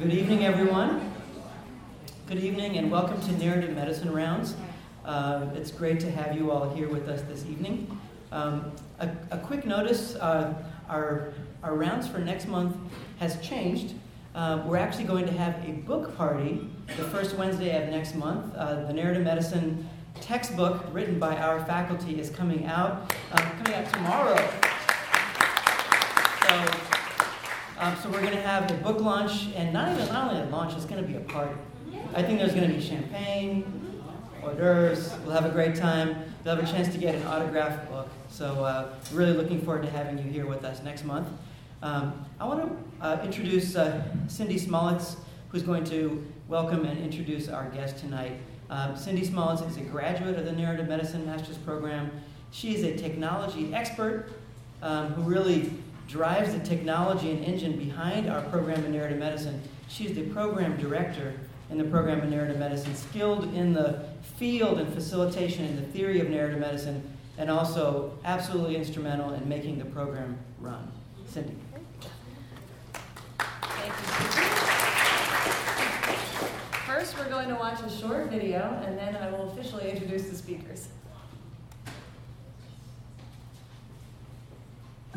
Good evening, everyone. Good evening, and welcome to Narrative Medicine Rounds. Uh, it's great to have you all here with us this evening. Um, a, a, quick notice uh, our, our rounds for next month has changed. Uh, we're actually going to have a book party the first Wednesday of next month. Uh, the Narrative Medicine textbook written by our faculty is coming out, uh, coming out tomorrow. So, um, so we're going to have a book launch, and not even not only a launch, it's going to be a party. I think there's going to be champagne, hors d'oeuvres. We'll have a great time. You'll have a chance to get an autographed book. So, uh, really looking forward to having you here with us next month. Um, I want to uh, introduce uh, Cindy Smolitz, who's going to welcome and introduce our guest tonight. Um, Cindy Smolitz is a graduate of the Narrative Medicine Master's Program. She is a technology expert um, who really drives the technology and engine behind our program in narrative medicine. She's the program director in the program in narrative medicine, skilled in the field and facilitation and the theory of narrative medicine, and also absolutely instrumental in making the program run. Cindy. Thank you. First, we're going to watch a short video, and then I will officially introduce the speakers.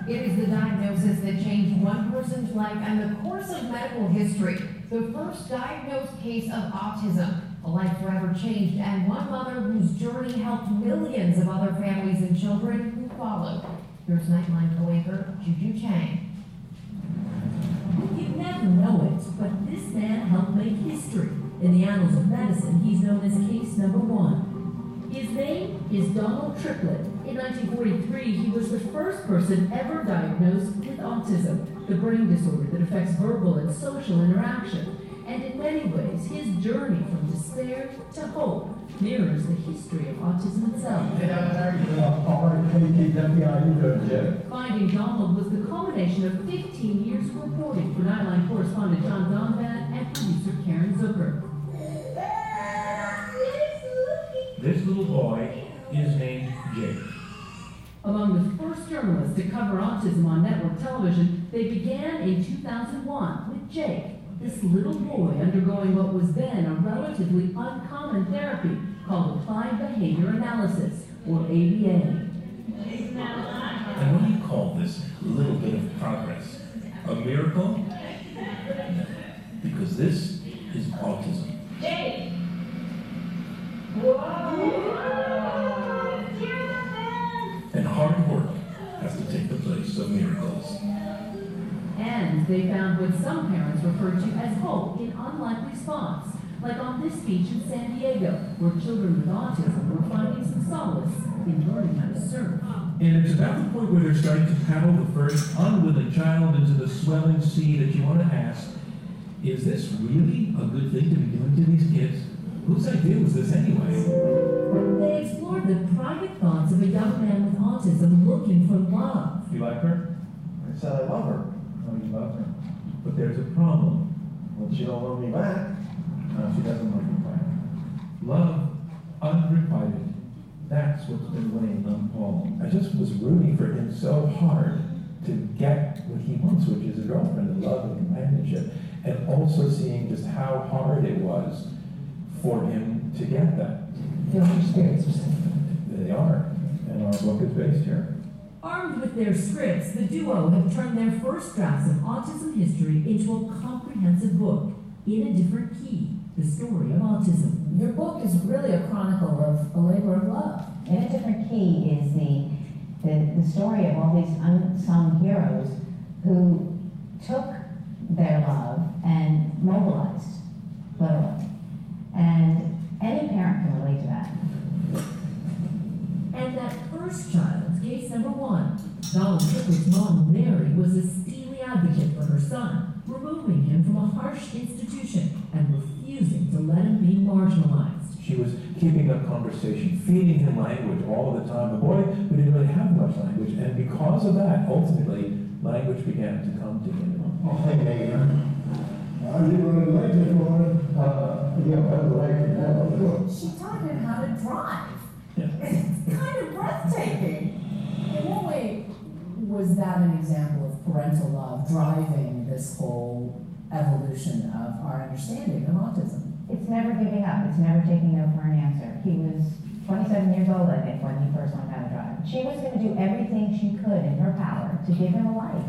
It is the diagnosis that changed one person's life and the course of medical history. The first diagnosed case of autism, a life forever changed, and one mother whose journey helped millions of other families and children who followed. Here's Nightline co-anchor Juju Chang. You never know it, but this man helped make history. In the annals of medicine, he's known as case number one. His name is Donald Triplett. In 1943, he was the first person ever diagnosed with autism, the brain disorder that affects verbal and social interaction. And in many ways, his journey from despair to hope mirrors the history of autism itself. Finding Donald was the culmination of 15 years of reporting for Nightline correspondent John Donvan and producer Caren Zucker. This little boy is named Jake. Among the first journalists to cover autism on network television, they began in 2001 with Jake, this little boy undergoing what was then a relatively uncommon therapy called Applied Behavior Analysis, or ABA. And what do you call this little bit of progress? A miracle? Because this is autism. And they found what some parents refer to as hope in unlikely spots, like on this beach in San Diego, where children with autism were finding some solace in learning how to surf. And it's about the point where they're starting to paddle the first unwilling child into the swelling sea that you want to ask, is this really a good thing to be doing to these kids? Whose idea was this anyway? They explored the private thoughts of a young man with autism looking for love. You like her? I said I love her. Oh, you love her. But there's a problem. Well, she don't love me back. No, she doesn't love you back. Love, unrequited. That's what's been weighing on Paul. I just was rooting for him so hard to get what he wants, which is a girlfriend and love and companionship, and also seeing just how hard it was for him to get that. Their are saying. They are, and our book is based here. Armed with their scripts, the duo have turned their first drafts of autism history into a comprehensive book in a different key the story of autism. Your book is really a chronicle of a labor of love. In a different key is the, the, the story of all these unsung heroes who took their love and mobilized, literally. And any parent can relate to that. And that first child, case number one, Donald Triplett's mom, Mary, was a steely advocate for her son, removing him from a harsh institution and refusing to let him be marginalized. She was keeping up conversation, feeding him language all the time. A boy who didn't really have much language, and because of that, ultimately, language began to come to him. Oh, hey, Megan. I didn't want to like this one. Uh, yeah, by the way, She taught him how to drive. Yeah. It's kind of breathtaking. In what way was that an example of parental love driving this whole evolution of our understanding of autism? It's never giving up. It's never taking no for an answer. He was 27 years old, I think, when he first learned how to drive. She was going to do everything she could in her power to give him a life.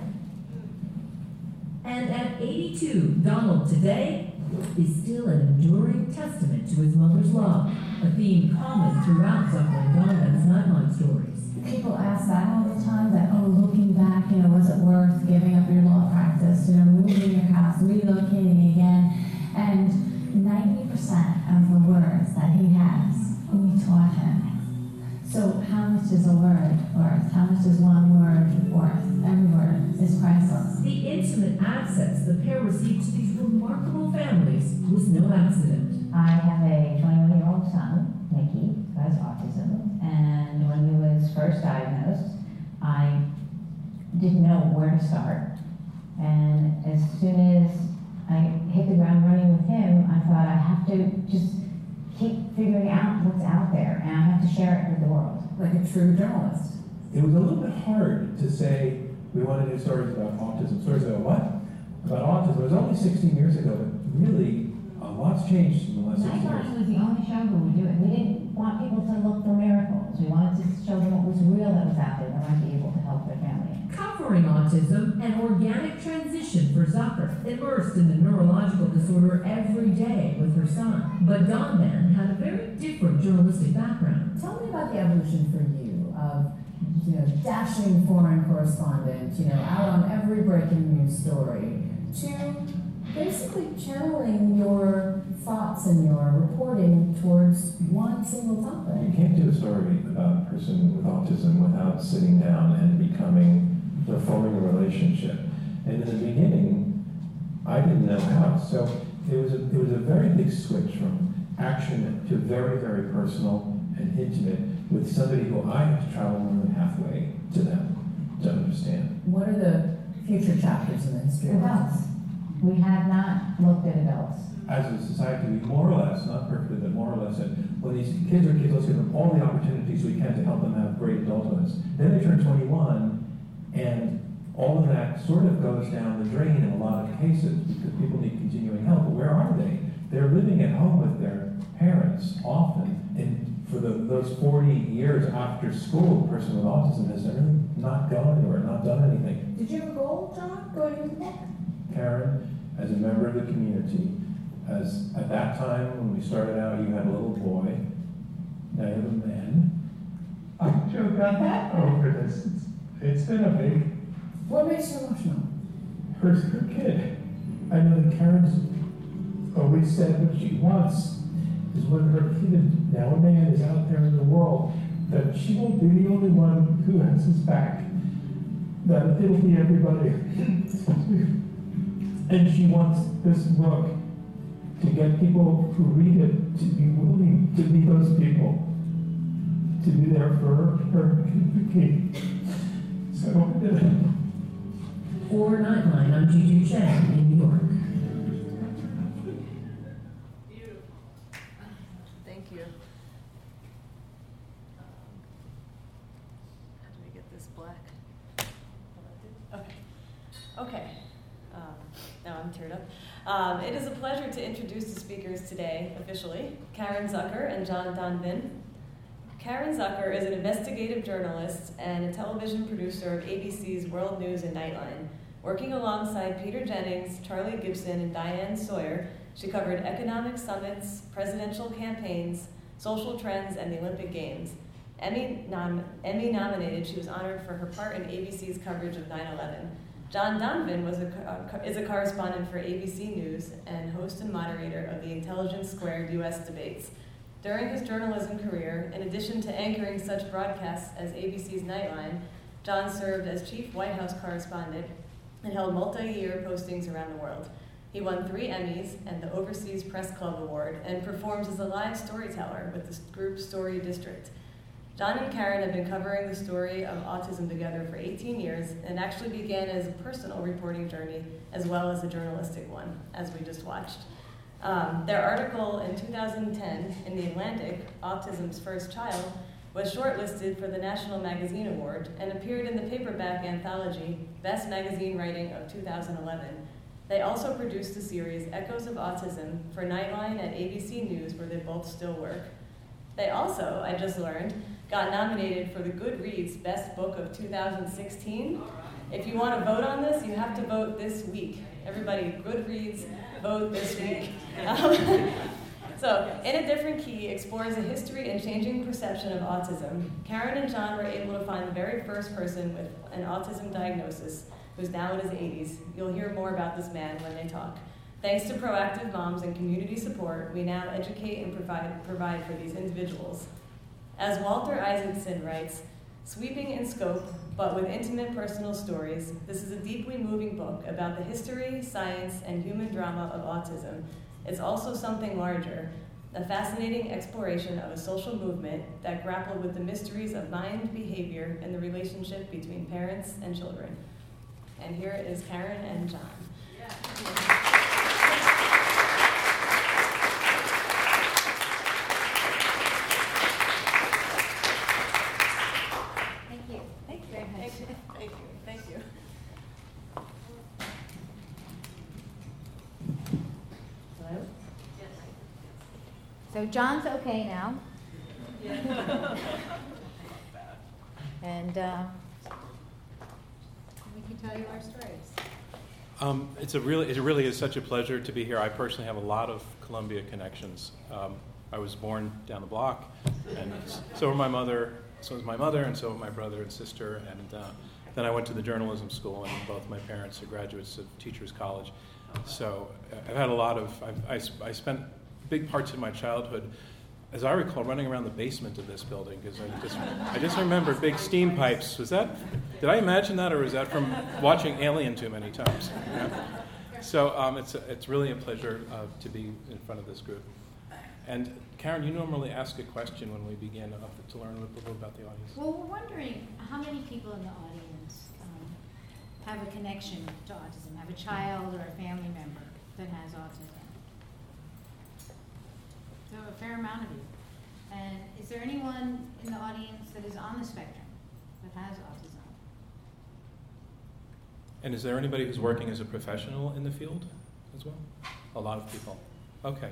And at 82, Donald today is still an enduring testament to his mother's love, a theme common throughout Zucker and Donvan's Nightline stories. People ask that all the time, that, oh, looking back, you know, was it worth giving up your law practice, you know, moving your house, relocating again? And 90% of the words that he has, we taught him. So how much is a word worth? How much is one word worth? Every word is priceless. The intimate access the pair received to these remarkable families was no accident. I have a 21 year old son, Nicky, who has autism, and when he was first diagnosed, I didn't know where to start. And as soon as I hit the ground running with him, I thought I have to just keep figuring out what's out there, and I have to share it with the world. Like a true journalist. It was a little bit hard to say we want to do stories about autism. Stories about what? About autism. It was only 16 years ago, but really, a lot's changed in the last 16 years. Was the only show who would do it. We didn't want people to look for miracles. We wanted to show them what was real that was out there that might be able to help their family. Covering autism, an organic transition for Zucker, immersed in the neurological disorder every day with her son. But Donvan had a very different journalistic background. Tell me about the evolution for you of, you know, dashing foreign correspondent, you know, out on every breaking news story, to basically channeling your thoughts and your reporting towards one single topic. You can't do a story about a person with autism without sitting down and becoming, or forming a relationship. And in the beginning, I didn't know how. So it was a, it was a very big switch from action to very, very personal and intimate with somebody who I have to travel more than halfway to them to understand. What are the future chapters in the history of Adults. We have not looked at adults. As a society, we more or less, not perfectly, but more or less, said, when these kids are kids, let's give them all the opportunities we can to help them have great adulthoods. Then they turn 21, and all of that sort of goes down the drain in a lot of cases because people need continuing help. But where are they? They're living at home with their parents often, and for the, those 40 years after school, a person with autism has really not gone anywhere, not done anything. Did you have a goal, John, going into the book? Caren, as a member of the community, as at that time when we started out, you had a little boy, now you have a man. I joke about over this. It's, it's been a big, What makes you emotional? her, her kid. I know that Caren's always said what she wants is when her kid, now a man, is out there in the world, that she won't be the only one who has his back. That it'll be everybody. and she wants this book to get people who read it to be willing to be those people, to be there for her kid. So uh, it. For Nightline, I'm Juju Chang in New York. Thank you. How do we get this black? Okay. Okay. Um, now I'm teared up. Um, it is a pleasure to introduce the speakers today, officially Caren Zucker and John Donvan. Caren Zucker is an investigative journalist and a television producer of ABC's World News and Nightline. Working alongside Peter Jennings, Charlie Gibson, and Diane Sawyer, she covered economic summits, presidential campaigns, social trends, and the Olympic Games. Emmy, nom- Emmy nominated, she was honored for her part in ABC's coverage of 9 11. John Donvan was a, is a correspondent for ABC News and host and moderator of the Intelligence Squared U.S. debates. During his journalism career, in addition to anchoring such broadcasts as ABC's Nightline, John served as chief White House correspondent and held multi year postings around the world. He won three Emmys and the Overseas Press Club Award and performs as a live storyteller with the group Story District. John and Caren have been covering the story of autism together for 18 years and actually began as a personal reporting journey as well as a journalistic one, as we just watched. Um, their article in 2010 in The Atlantic, Autism's First Child, was shortlisted for the National Magazine Award and appeared in the paperback anthology Best Magazine Writing of 2011. They also produced the series Echoes of Autism for Nightline at ABC News, where they both still work. They also, I just learned, got nominated for the Goodreads Best Book of 2016. If you want to vote on this, you have to vote this week. Everybody, Goodreads, vote this week. Um, so, In a Different Key explores the history and changing perception of autism. Caren and John were able to find the very first person with an autism diagnosis who's now in his 80s. You'll hear more about this man when they talk. Thanks to proactive moms and community support, we now educate and provide, provide for these individuals. As Walter Isaacson writes, sweeping in scope, but with intimate personal stories, this is a deeply moving book about the history, science, and human drama of autism it's also something larger, a fascinating exploration of a social movement that grappled with the mysteries of mind, behavior, and the relationship between parents and children. And here is Caren and John. Thank you. Thank you very much. Thank you. Thank you. Hello? So John's okay now. And uh, we can tell you our stories. Um, it's a really, it really is such a pleasure to be here. I personally have a lot of Columbia connections. Um, I was born down the block, and so were my mother, so was my mother, and so were my brother and sister. And uh, then I went to the journalism school, and both my parents are graduates of Teachers College. So uh, I've had a lot of, I've, I, I spent big parts of my childhood, as I recall, running around the basement of this building because I just, I just remember big steam pipes. Was that, did I imagine that, or was that from watching Alien too many times? Yeah. So um, it's, it's really a pleasure uh, to be in front of this group. And Caren, you normally ask a question when we begin uh, to learn a little bit about the audience. Well, we're wondering how many people in the audience um, have a connection to autism, have a child or a family member that has autism. So a fair amount of you. And is there anyone in the audience that is on the spectrum that has autism? And is there anybody who's working as a professional in the field as well? A lot of people. Okay.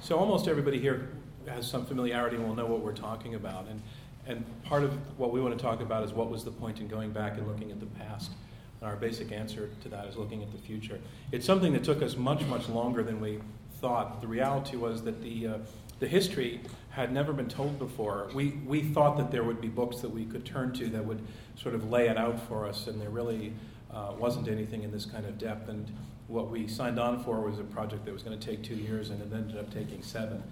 So almost everybody here has some familiarity and will know what we're talking about. And, and part of what we want to talk about is what was the point in going back and looking at the past. And our basic answer to that is looking at the future. It's something that took us much, much longer than we thought. The reality was that the, uh, the history had never been told before. We, we thought that there would be books that we could turn to that would sort of lay it out for us, and there really uh, wasn't anything in this kind of depth. And what we signed on for was a project that was going to take two years, and it ended up taking seven.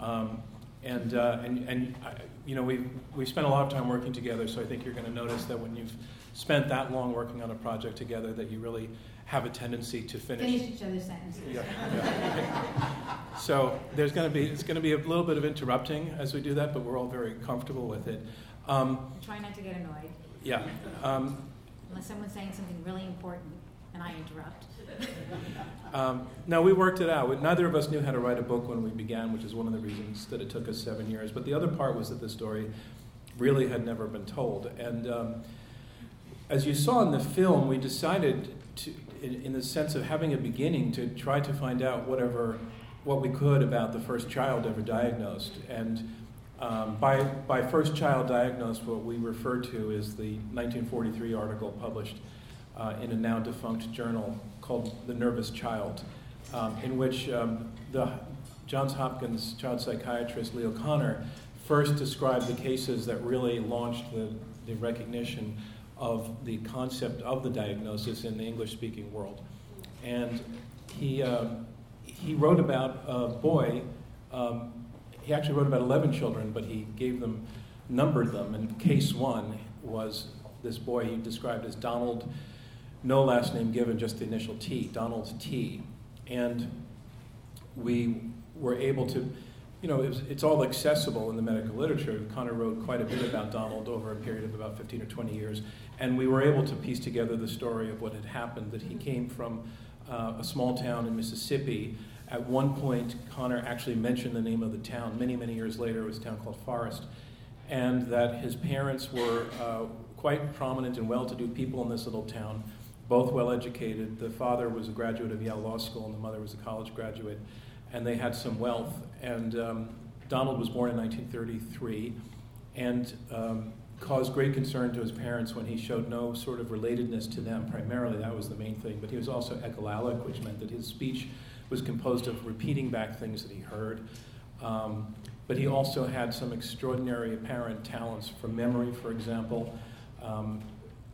Um, and, uh, and, and I, you know, we we spent a lot of time working together, so I think you're going to notice that when you've spent that long working on a project together, that you really have a tendency to finish. Finish each other's sentences. Yeah, yeah. so there's going to be it's going to be a little bit of interrupting as we do that, but we're all very comfortable with it. Um, Try not to get annoyed. Yeah. Um, Unless someone's saying something really important and I interrupt. um, no, we worked it out. Neither of us knew how to write a book when we began, which is one of the reasons that it took us seven years. But the other part was that the story really had never been told. And um, as you saw in the film, we decided to, in, in the sense of having a beginning, to try to find out whatever what we could about the first child ever diagnosed. And um, by, by first child diagnosed, what we refer to is the 1943 article published uh, in a now defunct journal called The Nervous Child, um, in which um, the Johns Hopkins child psychiatrist Leo Kanner first described the cases that really launched the, the recognition of the concept of the diagnosis in the English speaking world. And he, um, he wrote about a boy, um, he actually wrote about 11 children, but he gave them, numbered them, and case one was this boy he described as Donald, no last name given, just the initial T, Donald T. And we were able to, you know, it's, it's all accessible in the medical literature. Kanner wrote quite a bit about Donald over a period of about 15 or 20 years, and we were able to piece together the story of what had happened, that he came from uh, a small town in Mississippi. At one point, Kanner actually mentioned the name of the town. Many, many years later, it was a town called Forest. and that his parents were uh, quite prominent and well to do people in this little town, both well educated. The father was a graduate of Yale Law School, and the mother was a college graduate, and they had some wealth. And um, Donald was born in 1933 and um, caused great concern to his parents when he showed no sort of relatedness to them. Primarily, that was the main thing. But he was also echolalic, which meant that his speech was composed of repeating back things that he heard. Um, but he also had some extraordinary apparent talents for memory, for example. Um,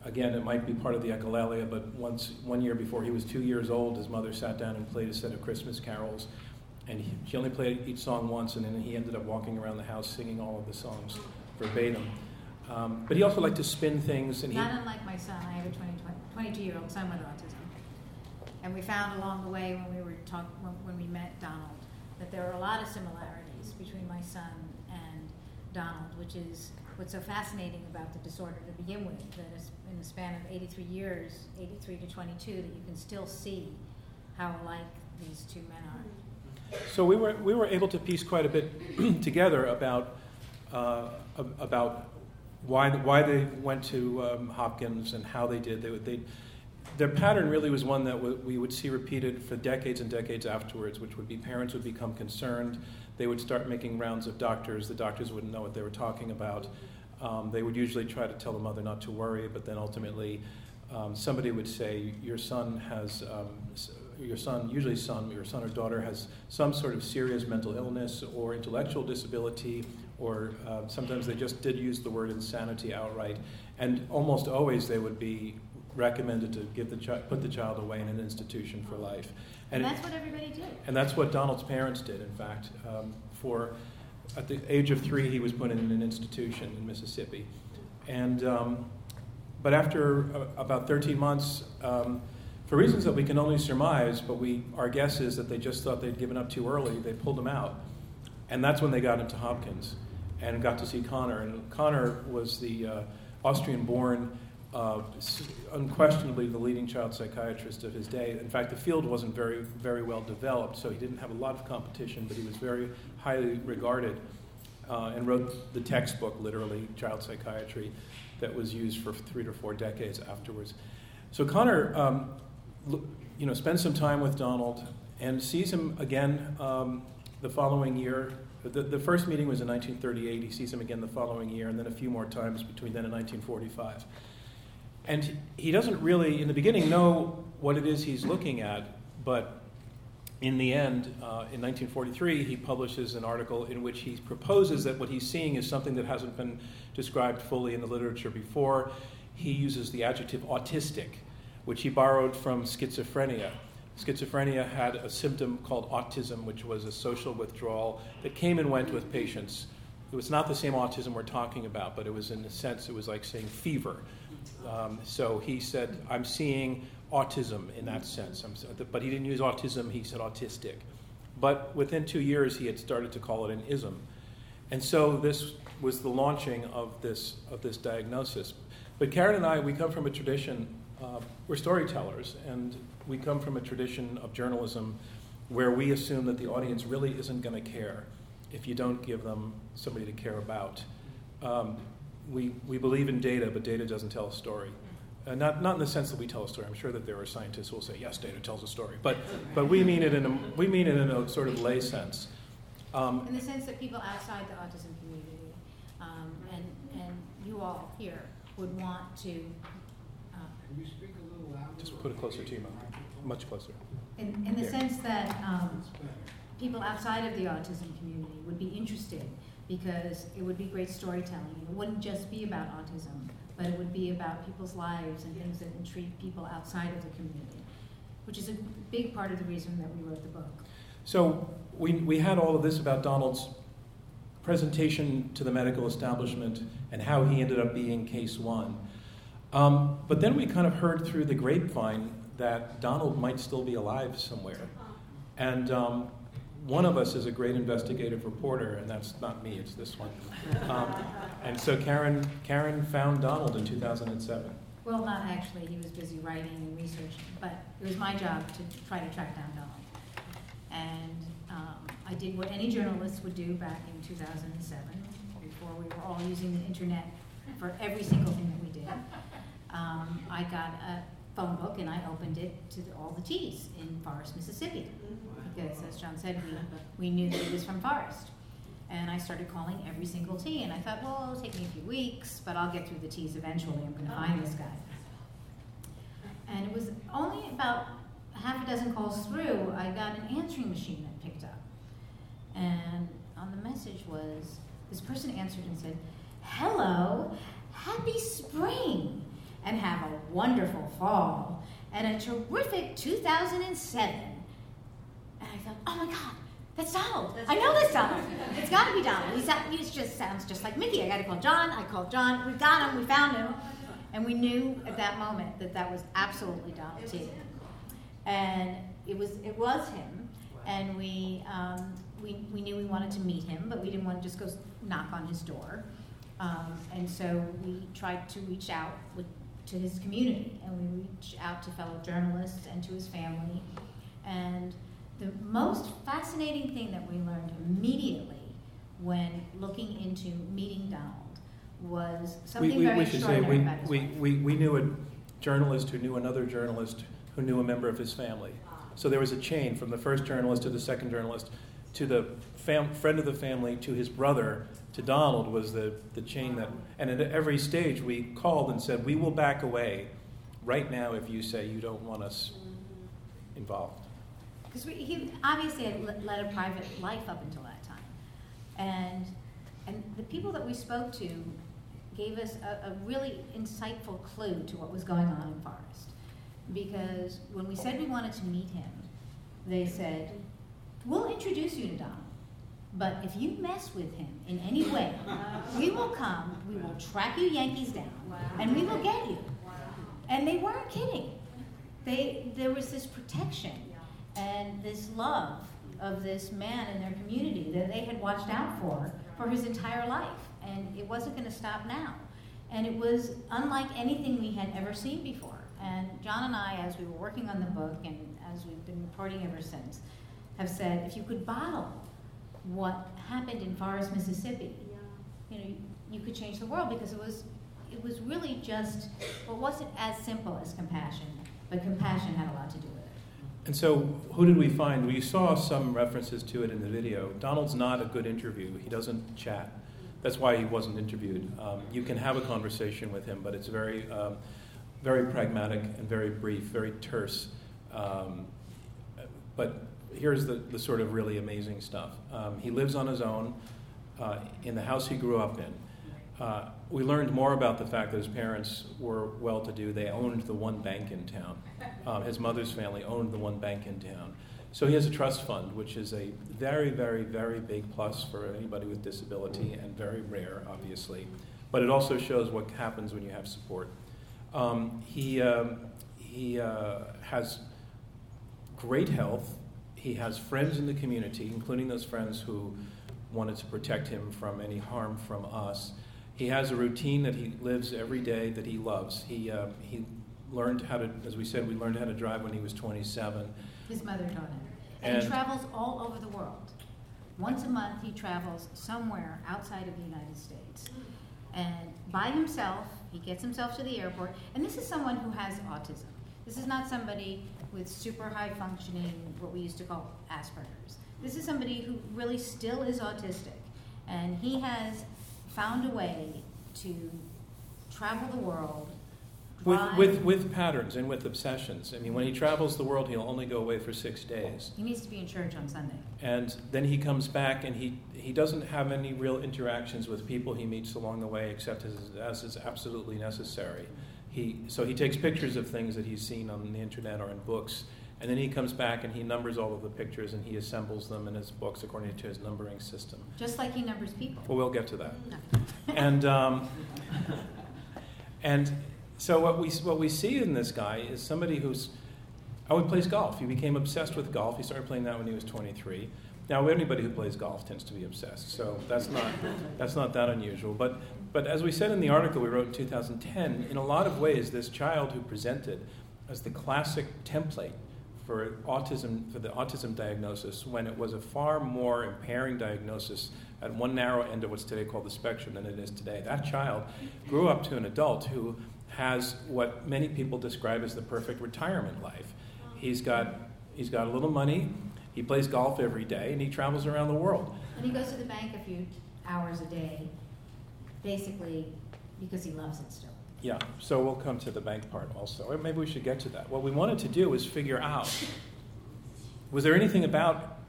again, it might be part of the echolalia, but once, one year before he was two years old, his mother sat down and played a set of Christmas carols. And he, she only played each song once, and then he ended up walking around the house singing all of the songs verbatim. Um, but he also liked to spin things, and he. Not unlike my son, I have a 20, 22 year old son with autism. And we found along the way when we were talk, when, when we met Donald that there are a lot of similarities between my son and Donald, which is what's so fascinating about the disorder to begin with. That in the span of 83 years, 83 to 22, that you can still see how alike these two men are. So we were we were able to piece quite a bit together about uh, about why why they went to um, Hopkins and how they did. They, they their pattern really was one that w- we would see repeated for decades and decades afterwards, which would be parents would become concerned. They would start making rounds of doctors. The doctors wouldn't know what they were talking about. Um, they would usually try to tell the mother not to worry, but then ultimately um, somebody would say, Your son has, um, your son, usually son, your son or daughter has some sort of serious mental illness or intellectual disability, or uh, sometimes they just did use the word insanity outright. And almost always they would be recommended to give the chi- put the child away in an institution for life. And, and that's what everybody did. And that's what Donald's parents did, in fact. Um, for at the age of three, he was put in an institution in Mississippi, and um, but after about 13 months. Um, for reasons that we can only surmise, but we, our guess is that they just thought they'd given up too early. They pulled him out, and that's when they got into Hopkins, and got to see Kanner. And Kanner was the uh, Austrian-born uh, unquestionably the leading child psychiatrist of his day. In fact, the field wasn't very, very well developed, so he didn't have a lot of competition, but he was very highly regarded uh, and wrote the textbook, literally, Child Psychiatry, that was used for three to four decades afterwards. So Kanner, um, you know, spends some time with Donald and sees him again um, the following year. The, the first meeting was in 1938. He sees him again the following year, and then a few more times between then and 1945. And he doesn't really, in the beginning, know what it is he's looking at, but in the end, uh, in 1943, he publishes an article in which he proposes that what he's seeing is something that hasn't been described fully in the literature before. He uses the adjective autistic, which he borrowed from schizophrenia. Schizophrenia had a symptom called autism, which was a social withdrawal that came and went with patients. It was not the same autism we're talking about, but it was in a sense, it was like saying fever. Um, so he said, I'm seeing autism in that sense. but he didn't use autism, he said autistic. But within two years, he had started to call it an ism. And so this was the launching of this, of this diagnosis. But Caren and I, we come from a tradition, uh, we're storytellers, and we come from a tradition of journalism where we assume that the audience really isn't going to care if you don't give them somebody to care about. Um, we, we believe in data, but data doesn't tell a story. Uh, not, not in the sense that we tell a story. I'm sure that there are scientists who will say, yes, data tells a story. But, but we, mean it in a, we mean it in a sort of lay sense. Um, in the sense that people outside the autism community um, and, and you all here would want to. Uh, Can you speak a little louder? Just put it closer to you, much closer. In, in the sense that um, people outside of the autism community would be interested because it would be great storytelling. It wouldn't just be about autism, but it would be about people's lives and things that intrigue people outside of the community, which is a big part of the reason that we wrote the book. So we, we had all of this about Donald's presentation to the medical establishment and how he ended up being case one. Um, but then we kind of heard through the grapevine that Donald might still be alive somewhere. And um, one of us is a great investigative reporter, and that's not me, it's this one. Um, and so Caren, Caren found Donald in 2007. Well, not actually. He was busy writing and researching, but it was my job to try to track down Donald. And um, I did what any journalist would do back in 2007, before we were all using the internet for every single thing that we did, um, I got a phone book and I opened it to the, all the T's in Forest, Mississippi. Because as John said, we, we knew that it was from Forest. And I started calling every single T, and I thought, well, it'll take me a few weeks, but I'll get through the T's eventually. I'm going to find this guy. And it was only about half a dozen calls through, I got an answering machine that picked up. And on the message was this person answered and said, Hello, happy spring, and have a wonderful fall, and a terrific 2007. And I thought, oh my God, that's Donald. I know that's Donald. It's got to be Donald. He's, he just sounds just like Mickey. I got to call John. I called John. We got him. We found him. And we knew at that moment that that was absolutely Donald T. And it was it was him. And we, um, we, we knew we wanted to meet him, but we didn't want to just go knock on his door. Um, and so we tried to reach out with, to his community, and we reached out to fellow journalists and to his family. And the most fascinating thing that we learned immediately when looking into meeting Donald was something we, we, very we should say we, about his we, wife. we, we knew a journalist who knew another journalist who knew a member of his family. So there was a chain from the first journalist to the second journalist to the fam- friend of the family to his brother to Donald was the, the chain that, and at every stage we called and said, We will back away right now if you say you don't want us involved. Because he obviously had led a private life up until that time. And, and the people that we spoke to gave us a, a really insightful clue to what was going on in Forest. Because when we said we wanted to meet him, they said, We'll introduce you to Donald. But if you mess with him in any way, we will come, we will track you Yankees down, and we will get you. And they weren't kidding. They, there was this protection and this love of this man in their community that they had watched out for for his entire life. And it wasn't going to stop now. And it was unlike anything we had ever seen before. And John and I, as we were working on the book and as we've been reporting ever since, have said if you could bottle what happened in Forest, Mississippi, you know, you could change the world because it was it was really just well, wasn't as simple as compassion, but compassion had a lot to do with it. And so, who did we find? We saw some references to it in the video. Donald's not a good interview. He doesn't chat. That's why he wasn't interviewed. Um, you can have a conversation with him, but it's very, um, very pragmatic and very brief, very terse. Um, but here's the, the sort of really amazing stuff. Um, he lives on his own uh, in the house he grew up in. Uh, we learned more about the fact that his parents were well to do. They owned the one bank in town. Um, his mother's family owned the one bank in town. So he has a trust fund, which is a very, very, very big plus for anybody with disability and very rare, obviously. But it also shows what happens when you have support. Um, he um, he uh, has great health. He has friends in the community, including those friends who wanted to protect him from any harm from us. He has a routine that he lives every day that he loves. He, uh, he learned how to, as we said, we learned how to drive when he was 27. His mother taught him. And, And- he travels all over the world. Once a month, he travels somewhere outside of the United States. And by himself, he gets himself to the airport. And this is someone who has autism. This is not somebody with super high functioning, what we used to call Asperger's. This is somebody who really still is autistic. And he has found a way to travel the world. With, with, with patterns and with obsessions. I mean, when he travels the world, he'll only go away for six days. He needs to be in church on Sunday. And then he comes back and he, he doesn't have any real interactions with people he meets along the way except as, as is absolutely necessary. He, so he takes pictures of things that he's seen on the internet or in books, and then he comes back and he numbers all of the pictures and he assembles them in his books according to his numbering system. Just like he numbers people. Well, we'll get to that. and um, and so what we what we see in this guy is somebody who's oh he plays golf. He became obsessed with golf. He started playing that when he was 23. Now anybody who plays golf tends to be obsessed, so that's not that's not that unusual. But but as we said in the article we wrote in 2010, in a lot of ways, this child who presented as the classic template for autism for the autism diagnosis when it was a far more impairing diagnosis at one narrow end of what's today called the spectrum than it is today. That child grew up to an adult who has what many people describe as the perfect retirement life. He's got, he's got a little money, he plays golf every day, and he travels around the world. And he goes to the bank a few hours a day, basically because he loves it still. Yeah, so we'll come to the bank part also. Or maybe we should get to that. What we wanted to do was figure out was there anything about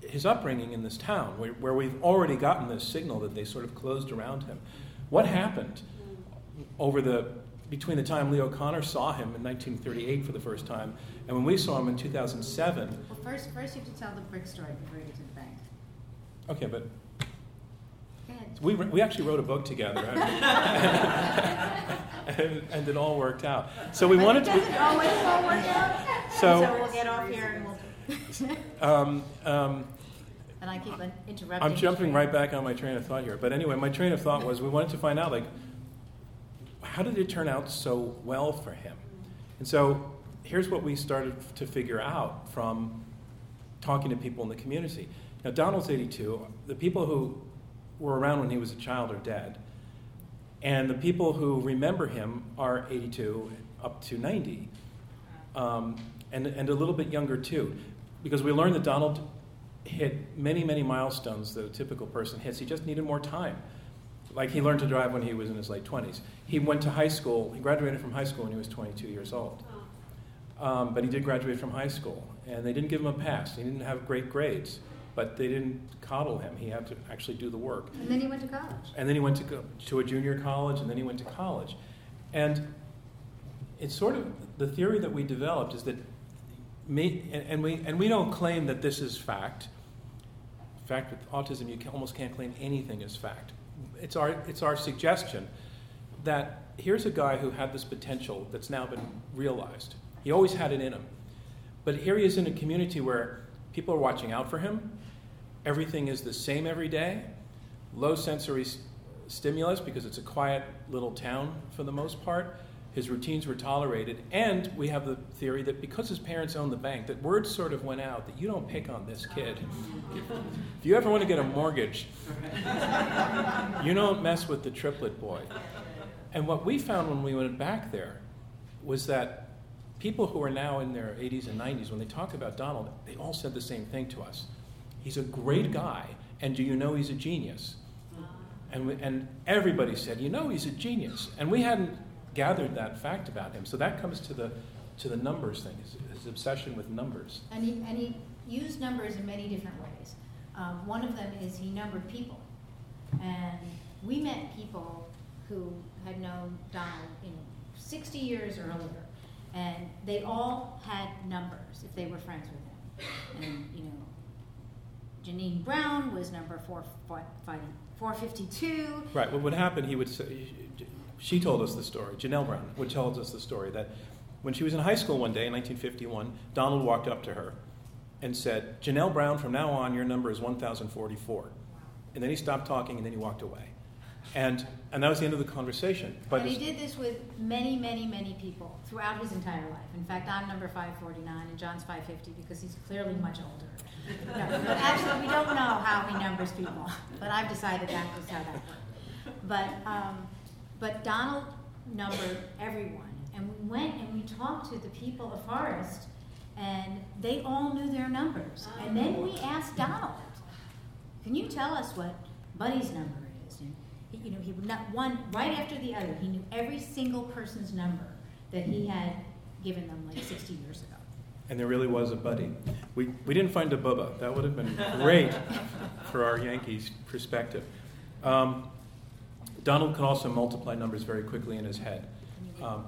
his upbringing in this town where, where we've already gotten this signal that they sort of closed around him? What happened over the between the time Leo Kanner saw him in 1938 for the first time and when we saw him in 2007? Well, first, first you have to tell the brick story before you get to the bank. Okay, but. We, we actually wrote a book together, and, and it all worked out. So we But wanted it to. doesn't always all work out. So- we'll get off here and we'll. Um, um, and I keep interrupting. I'm jumping right back on my train of thought here. But anyway, my train of thought was we wanted to find out, like, how did it turn out so well for him? And so here's what we started to figure out from talking to people in the community. Now, Donald's 82. The people who were around when he was a child are dead. And the people who remember him are 82 up to 90. Um, and, and a little bit younger too. Because we learned that Donald hit many, many milestones that a typical person hits. He just needed more time. Like he learned to drive when he was in his late 20s. He went to high school, he graduated from high school when he was 22 years old. Um, but he did graduate from high school, and they didn't give him a pass. He didn't have great grades, but they didn't coddle him. He had to actually do the work. And then he went to college. And then he went to, go, to a junior college, and then he went to college. And it's sort of the theory that we developed is that, me, and, and we, and we don't claim that this is fact. In fact, with autism, you can, almost can't claim anything as fact. It's our, it's our suggestion that here's a guy who had this potential that's now been realized. He always had it in him. But here he is in a community where people are watching out for him. Everything is the same every day. Low sensory stimulus because it's a quiet little town for the most part. His routines were tolerated. And we have the theory that because his parents owned the bank, that word sort of went out that you don't pick on this kid. If you ever want to get a mortgage, you don't mess with the Triplett boy. And what we found when we went back there was that people who are now in their 80s and 90s, when they talk about Donald, they all said the same thing to us. He's a great guy, and do you know he's a genius? And, we, and everybody said, you know he's a genius. And we hadn't gathered that fact about him. So that comes to the, to the numbers thing, his, his obsession with numbers. And he, and he used numbers in many different ways. Um, one of them is he numbered people. And we met people who had known Donald know, 60 years or earlier. And they all had numbers if they were friends with him. And, you know, Janine Brown was number four, four, five- 452. Right. What would happen? He would say. She told us the story. Janelle Brown would tell us the story that when she was in high school one day in 1951, Donald walked up to her and said, "Janelle Brown, from now on, your number is 1044." And then he stopped talking, and then he walked away. And and that was the end of the conversation. But and he did this with many, many, many people throughout his entire life. In fact, I'm number 549 and John's 550 because he's clearly much older. No, actually, we don't know how he numbers people, but I've decided that was how that worked. But, um, but Donald numbered everyone, and we went and we talked to the people of Forest, and they all knew their numbers. And then we asked Donald, "Can you tell us what Buddy's number is?" And he, you know, he would not one right after the other. He knew every single person's number that he had given them like 60 years ago. and there really was a buddy. We we didn't find a Bubba. That would have been great for our Yankees perspective. Um, Donald could also multiply numbers very quickly in his head. Um,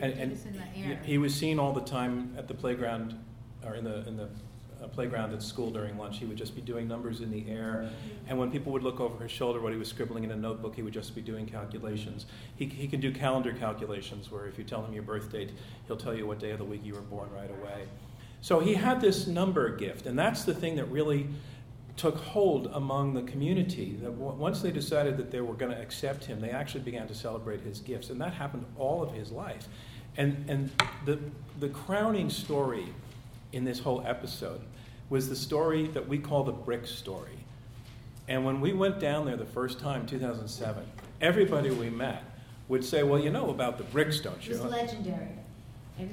and, and It's in the he- he was seen all the time at the playground or in the in the uh, playground at school during lunch. He would just be doing numbers in the air, and when people would look over his shoulder, what he was scribbling in a notebook, he would just be doing calculations. He he can do calendar calculations, where if you tell him your birth date, he'll tell you what day of the week you were born right away. So he had this number gift, and that's the thing that really took hold among the community. That w- once they decided that they were going to accept him, they actually began to celebrate his gifts, and that happened all of his life. And and the the crowning story in this whole episode was the story that we call the brick story. And when we went down there the first time, 2007, everybody we met would say, Well, you know about the bricks, don't you?" It was legendary.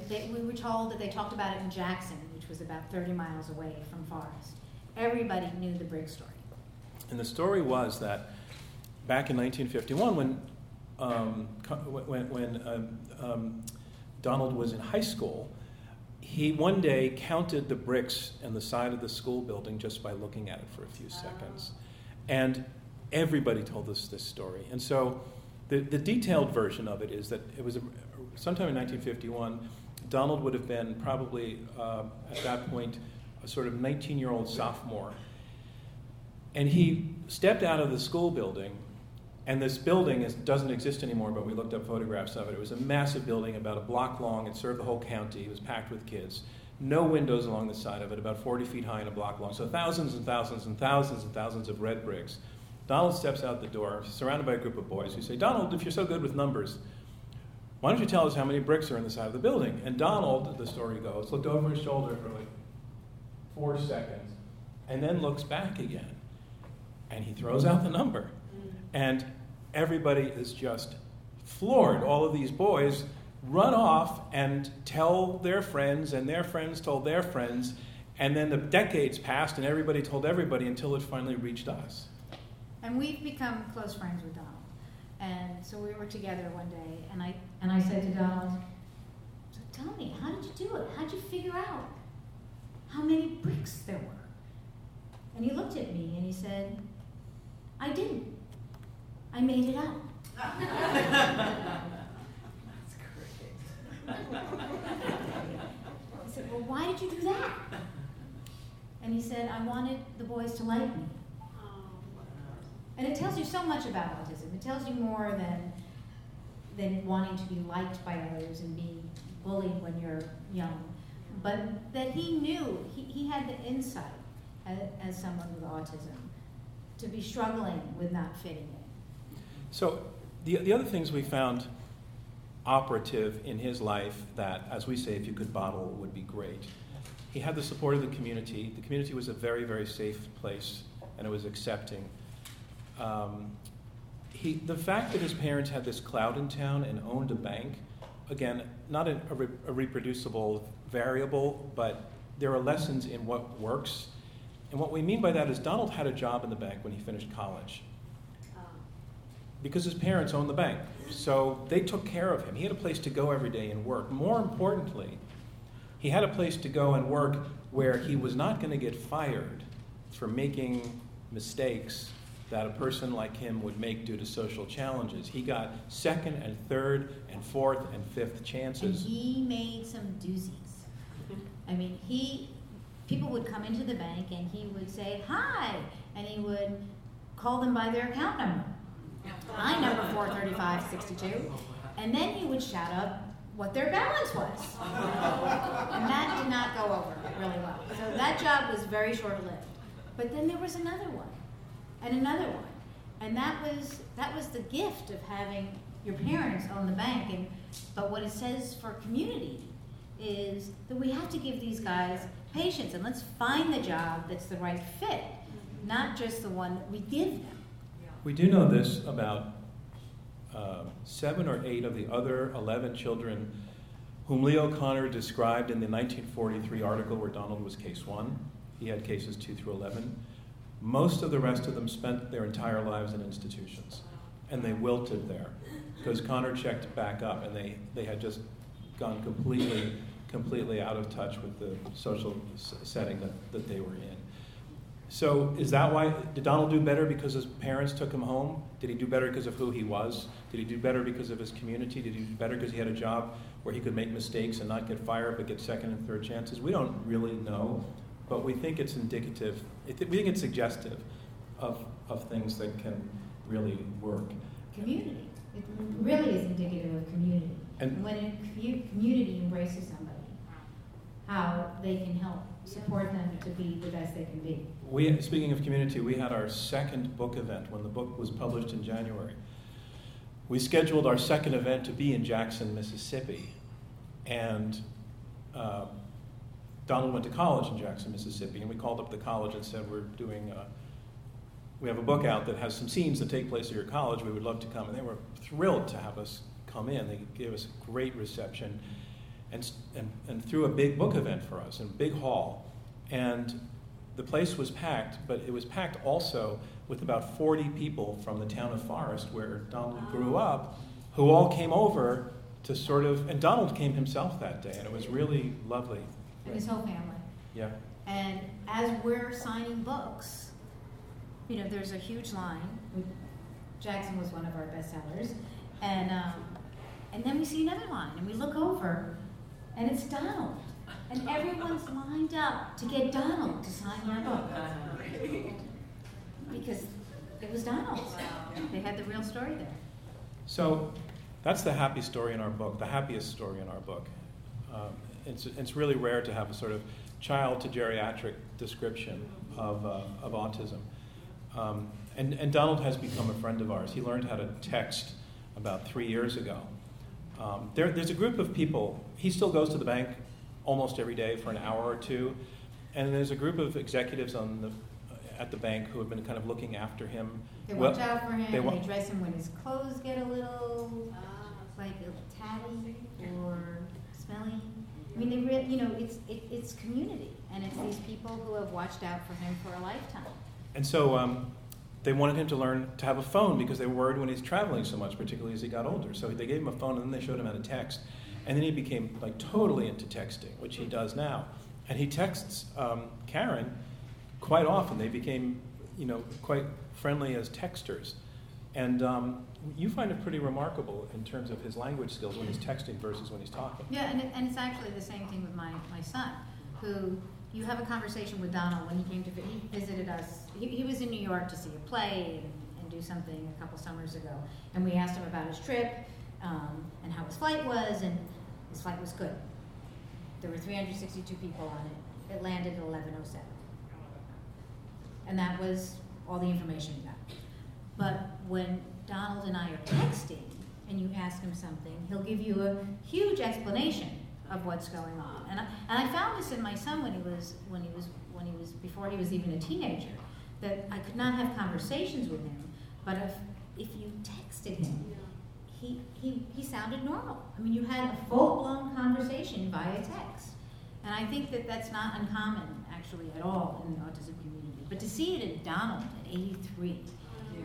They, we were told that they talked about it in Jackson, which was about 30 miles away from Forest. Everybody knew the brick story. And the story was that back in 1951, when, um, when, when um, um, Donald was in high school, he one day counted the bricks in the side of the school building just by looking at it for a few seconds. And everybody told us this story. And so the, the detailed version of it is that it was a, sometime in 1951, Donald would have been probably uh, at that point a sort of 19 year old sophomore. And he stepped out of the school building, and this building is, doesn't exist anymore, but we looked up photographs of it. It was a massive building, about a block long. It served the whole county. It was packed with kids. No windows along the side of it, about 40 feet high and a block long. So thousands and thousands and thousands and thousands of red bricks. Donald steps out the door, surrounded by a group of boys who say, Donald, if you're so good with numbers, why don't you tell us how many bricks are in the side of the building? And Donald, the story goes, looked over his shoulder for like four seconds and then looks back again. And he throws out the number. Mm. And everybody is just floored. All of these boys run off and tell their friends, and their friends told their friends. And then the decades passed, and everybody told everybody until it finally reached us. And we've become close friends with Donald. And so we were together one day, and I, and I said to Donald, so tell me, how did you do it? How'd you figure out how many bricks there were? And he looked at me and he said, I didn't. I made it out. I said, Well, why did you do that? And he said, I wanted the boys to like me. Oh. And it tells you so much about autism. It tells you more than than wanting to be liked by others and being bullied when you're young. But that he knew, he, he had the insight as, as someone with autism to be struggling with not fitting in. So, the, the other things we found operative in his life that, as we say, if you could bottle, would be great. He had the support of the community. The community was a very, very safe place, and it was accepting. Um, he, the fact that his parents had this cloud in town and owned a bank, again, not a, a, re, a reproducible variable, but there are lessons in what works. And what we mean by that is Donald had a job in the bank when he finished college because his parents owned the bank. So they took care of him. He had a place to go every day and work. More importantly, he had a place to go and work where he was not going to get fired for making mistakes that a person like him would make due to social challenges. He got second and third and fourth and fifth chances. And he made some doozies. I mean, he, people would come into the bank and he would say, hi, and he would call them by their account number. I number 43562. And then he would shout up what their balance was. And that did not go over really well. So that job was very short lived. But then there was another one, and another one. And that was that was the gift of having your parents own the bank. And but what it says for community is that we have to give these guys patience and let's find the job that's the right fit, not just the one that we give them. We do know this about uh, seven or eight of the other 11 children whom Leo Kanner described in the 1943 article where Donald was case one. He had cases two through 11. Most of the rest of them spent their entire lives in institutions, and they wilted there because Kanner checked back up and they, they had just gone completely, completely out of touch with the social setting that, that they were in. So is that why, did Donald do better because his parents took him home? Did he do better because of who he was? Did he do better because of his community? Did he do better because he had a job where he could make mistakes and not get fired but get second and third chances? We don't really know, but we think it's indicative, we think it's suggestive of, of things that can really work. Community. It really is indicative of community. And- when a community embraces somebody, how they can help support them to be the best they can be. We, speaking of community, we had our second book event when the book was published in January. We scheduled our second event to be in Jackson, Mississippi, and uh, Donald went to college in Jackson, Mississippi, and we called up the college and said we're doing a, we have a book out that has some scenes that take place at your college. We would love to come. And they were thrilled to have us come in. They gave us a great reception and, and, and threw a big book event for us in a big hall. And the place was packed, but it was packed also with about 40 people from the town of Forest, where Donald grew up, who all came over to sort of, and Donald came himself that day, and it was really lovely. And his whole family. Yeah. And as we're signing books, you know, there's a huge line. Jackson was one of our bestsellers, and um, and then we see another line, and we look over, and it's Donald, and everyone's lined up to get Donald to sign our book because it was Donald. They had the real story there. So that's the happy story in our book, the happiest story in our book. Um, it's, it's really rare to have a sort of child to geriatric description of, uh, of autism. Um, and, and Donald has become a friend of ours. He learned how to text about three years ago. Um, there, there's a group of people, he still goes to the bank almost every day for an hour or two, and there's a group of executives on the, at the bank who have been kind of looking after him. They Well, watch out for him. they They, wa- dress him when his clothes get a little like a little tatty or smelly. I mean, they really, you know, it's it, it's community, and it's these people who have watched out for him for a lifetime. And so um, they wanted him to learn to have a phone because they were worried when he's traveling so much, particularly as he got older. So they gave him a phone and then they showed him how to text. And then he became like totally into texting, which he does now. And he texts um, Caren quite often. They became, you know, quite friendly as texters. And um, you find it pretty remarkable in terms of his language skills when he's texting versus when he's talking. Yeah, and, it, and it's actually the same thing with my, my son, who you have a conversation with Donald when he came to he visited us. He, he was in New York to see a play and, and do something a couple summers ago, and we asked him about his trip um, and how his flight was, and his flight was good. There were 362 people on it. It landed at 11:07, and that was all the information we got. But when Donald and I are texting and you ask him something, he'll give you a huge explanation of what's going on. And I, and I found this in my son when he was when he was when he was before he was even a teenager, that I could not have conversations with him, but if if you texted him, he he, he sounded normal. I mean, you had a full blown conversation via text, and I think that that's not uncommon actually at all in the autism community. But to see it in Donald at 83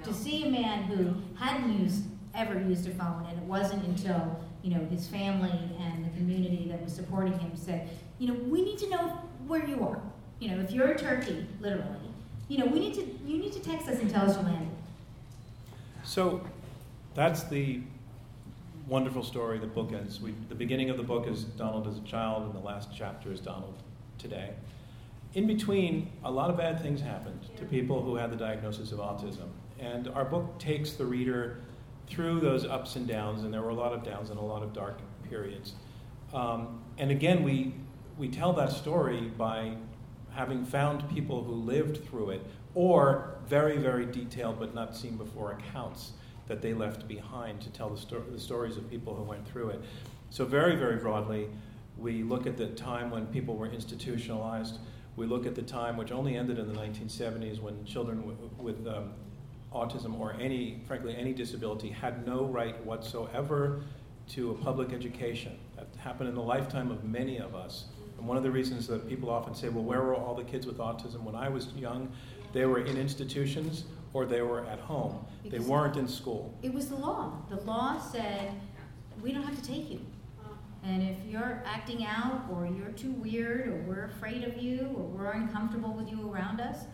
to see a man who hadn't used ever used a phone, and it wasn't until you know his family and the community that was supporting him said, you know, we need to know where you are. You know, if you're in Turkey, literally, you know, we need to you need to text us and tell us you landed. So that's the wonderful story the book ends. We, the beginning of the book is Donald as a child, and the last chapter is Donald today. In between, a lot of bad things happened to people who had the diagnosis of autism. And our book takes the reader through those ups and downs, and there were a lot of downs and a lot of dark periods. Um, and again, we, we tell that story by having found people who lived through it, or very, very detailed but not seen before accounts that they left behind to tell the, sto- the stories of people who went through it. So, very, very broadly, we look at the time when people were institutionalized. We look at the time which only ended in the 1970s when children w- with um, autism or any, frankly, any disability had no right whatsoever to a public education. That happened in the lifetime of many of us. And one of the reasons that people often say, well, where were all the kids with autism when I was young? They were in institutions or they were at home. They weren't in school. It was the law. The law said we don't have to take you. And if you're acting out, or you're too weird, or we're afraid of you, or we're uncomfortable with you around us,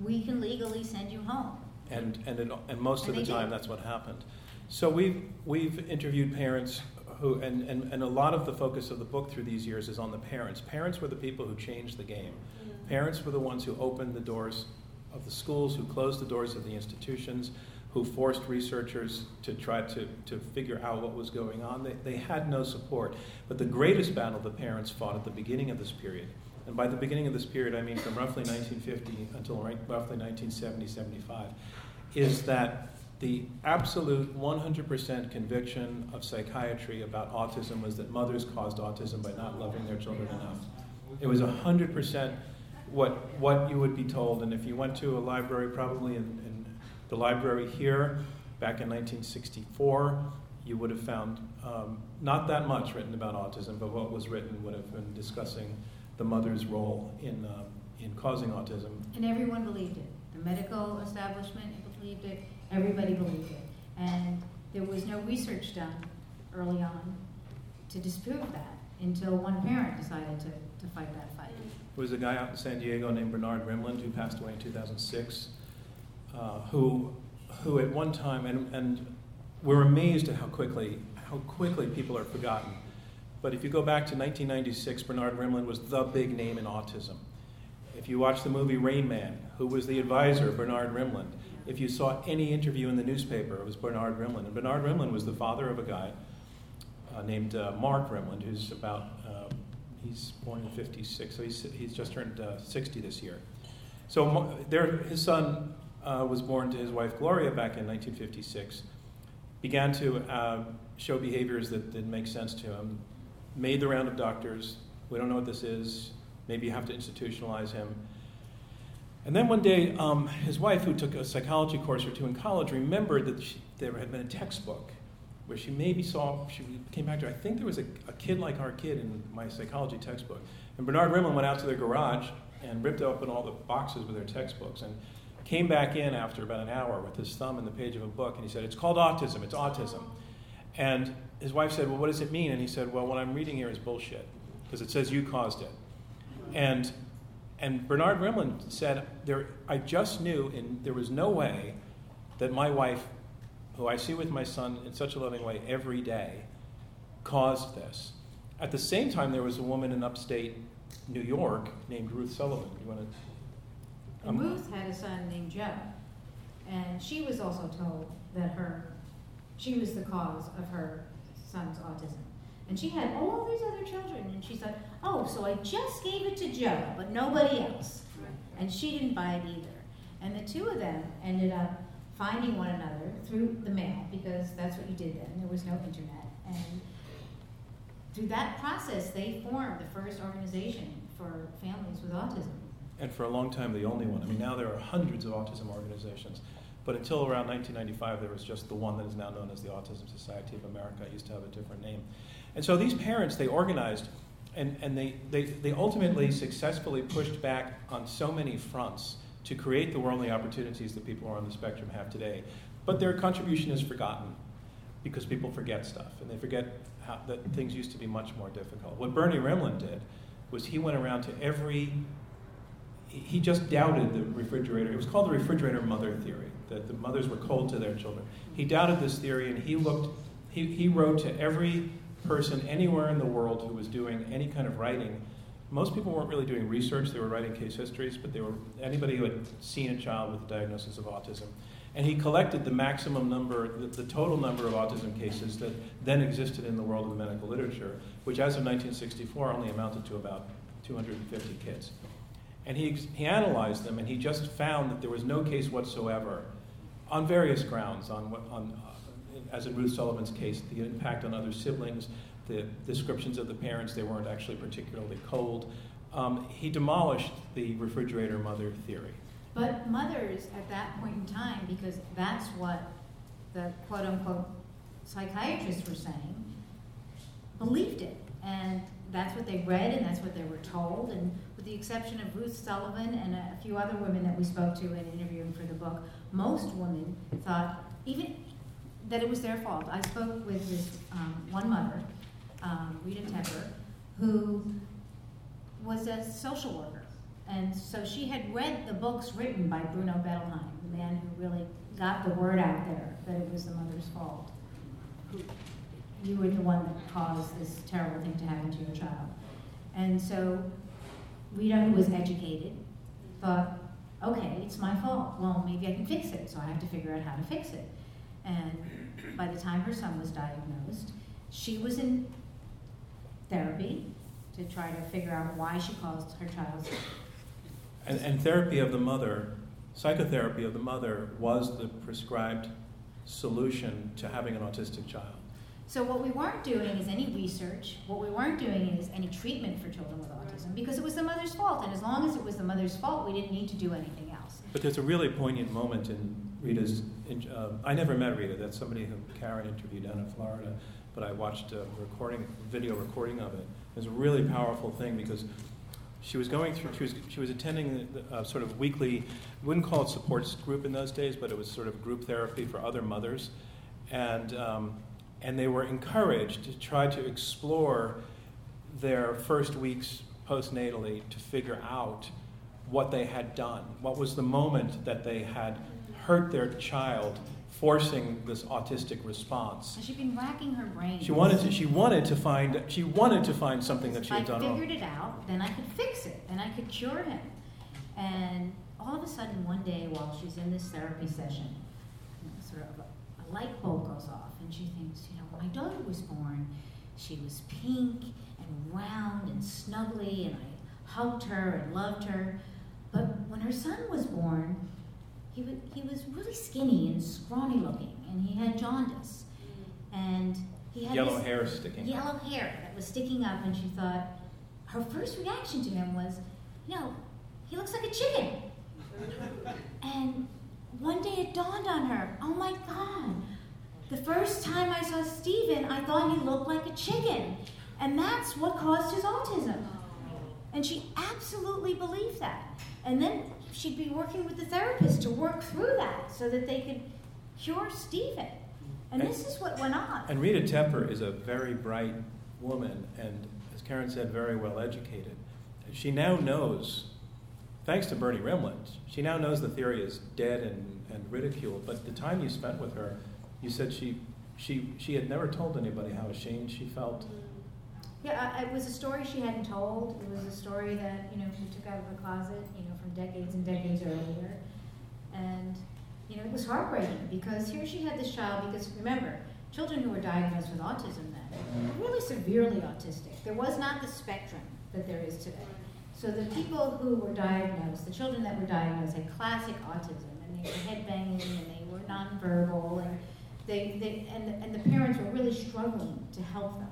we can legally send you home. And, and, and most And of the time, did. that's what happened. So we've, we've interviewed parents who, and, and, and a lot of the focus of the book through these years is on the parents. Parents were the people who changed the game. Mm. Parents were the ones who opened the doors of the schools, who closed the doors of the institutions, who forced researchers to try to, to figure out what was going on. They, they had no support. But the greatest battle the parents fought at the beginning of this period, and by the beginning of this period, I mean from roughly 1950 until right, roughly 1970, 75, is that the absolute 100% conviction of psychiatry about autism was that mothers caused autism by not loving their children enough. It was 100% what, what you would be told, and if you went to a library probably in, in, The library here, back in 1964, you would have found um, not that much written about autism, but what was written would have been discussing the mother's role in, uh, in causing autism. And everyone believed it. The medical establishment believed it, everybody believed it. And there was no research done early on to disprove that until one parent decided to, to fight that fight. There was a guy out in San Diego named Bernard Rimland who passed away in 2006, uh, who, who at one time, and, and we're amazed at how quickly, how quickly people are forgotten. But if you go back to 1996, Bernard Rimland was the big name in autism. If you watch the movie Rain Man, who was the advisor of Bernard Rimland? If you saw any interview in the newspaper, it was Bernard Rimland. And Bernard Rimland was the father of a guy uh, named uh, Mark Rimland, who's about, uh, he's born in 56, so he's, he's just turned uh, 60 this year. So there, his son uh, was born to his wife Gloria back in 1956, began to uh, show behaviors that didn't make sense to him, made the round of doctors. We don't know what this is. Maybe you have to institutionalize him. And then one day, um, his wife, who took a psychology course or two in college, remembered that she, there had been a textbook where she maybe saw, she came back to, I think there was a, a kid like our kid in my psychology textbook. And Bernard Rimland went out to their garage and ripped open all the boxes with their textbooks and came back in after about an hour with his thumb in the page of a book and he said, It's called autism, it's autism. And his wife said, Well, what does it mean? And he said, Well, what I'm reading here is bullshit because it says you caused it. And and Bernard Rimland said, there, I just knew in, there was no way that my wife, who I see with my son in such a loving way every day, caused this. At the same time, there was a woman in upstate New York named Ruth Sullivan. You want to? Um, Ruth had a son named Joe, and she was also told that her, she was the cause of her son's autism. And she had all these other children, and she said, Oh, so I just gave it to Joe, but nobody else. And she didn't buy it either. And the two of them ended up finding one another through the mail, because that's what you did then. There was no internet. And through that process, they formed the first organization for families with autism. And for a long time, the only one. I mean, now there are hundreds of autism organizations. But until around 1995, there was just the one that is now known as the Autism Society of America. It used to have a different name. And so these parents, they organized and, and they, they, they ultimately successfully pushed back on so many fronts to create the worldly opportunities that people are on the spectrum have today. But their contribution is forgotten because people forget stuff and they forget how, that things used to be much more difficult. What Bernie Rimland did was he went around to every, he just doubted the refrigerator. It was called the refrigerator mother theory, that the mothers were cold to their children. He doubted this theory and he looked, he, he wrote to every person anywhere in the world who was doing any kind of writing. Most people weren't really doing research, they were writing case histories, but they were anybody who had seen a child with a diagnosis of autism. And he collected the maximum number, the, the, total number of autism cases that then existed in the world of the medical literature, which as of 1964 only amounted to about 250 kids. And he, he analyzed them and he just found that there was no case whatsoever on various grounds, on, on as in Ruth Sullivan's case, the impact on other siblings, the descriptions of the parents, they weren't actually particularly cold. Um, he demolished the refrigerator mother theory. But mothers at that point in time, because that's what the quote unquote psychiatrists were saying, believed it. And that's what they read and that's what they were told. And with the exception of Ruth Sullivan and a few other women that we spoke to in interviewing for the book, most women thought, even that it was their fault. I spoke with this um, one mother, um, Rita Tepper, who was a social worker. And so she had read the books written by Bruno Bettelheim, the man who really got the word out there that it was the mother's fault. You were the one that caused this terrible thing to happen to your child. And so Rita, who was educated, thought, okay, it's my fault. Well, maybe I can fix it, so I have to figure out how to fix it. And Mm-hmm. by the time her son was diagnosed, she was in therapy to try to figure out why she caused her child's. And, and therapy of the mother, psychotherapy of the mother, was the prescribed solution to having an autistic child. So what we weren't doing is any research. What we weren't doing is any treatment for children with autism because it was the mother's fault. And as long as it was the mother's fault, we didn't need to do anything else. But there's a really poignant moment in Rita's. Uh, I never met Rita. That's somebody who Caren interviewed down in Florida, but I watched a recording, video recording of it. It was a really powerful thing because she was going through. She was she was attending the, uh, sort of weekly. Wouldn't call it support group in those days, but it was sort of group therapy for other mothers, and um, and they were encouraged to try to explore their first weeks postnatally to figure out what they had done. What was the moment that they had hurt their child, forcing this autistic response? She'd been racking her brain. She wanted to. She wanted to find. She wanted to find something that she had I done figured it out, then I could fix it, and I could cure him. And all of a sudden, one day, while she's in this therapy session, you know, sort of a, a light bulb goes off, and she thinks, you know, when my daughter was born, she was pink and round and snuggly, and I hugged her and loved her. But when her son was born, he, wa- he was really skinny and scrawny looking, and he had jaundice. And he had Yellow hair sticking. Yellow hair that was sticking up, and she thought, her first reaction to him was, you know, he looks like a chicken. And one day it dawned on her, oh my God, the first time I saw Steven, I thought he looked like a chicken. And that's what caused his autism. And she absolutely believed that. And then she'd be working with the therapist to work through that so that they could cure Steven. And this is what went on. And Rita Tepper is a very bright woman, and as Caren said, very well educated. She now knows, thanks to Bernie Rimland, she now knows the theory is dead and, and ridiculed. But the time you spent with her, you said she, she, she had never told anybody how ashamed she felt. Yeah, uh, it was a story she hadn't told. It was a story that you know she took out of her closet, you know, decades and decades earlier, and you know it was heartbreaking because here she had this child. Because remember, children who were diagnosed with autism then were really severely autistic. There was not the spectrum that there is today. So the people who were diagnosed, the children that were diagnosed, had classic autism, and they were headbanging, and they were nonverbal, and they, they and, and the parents were really struggling to help them.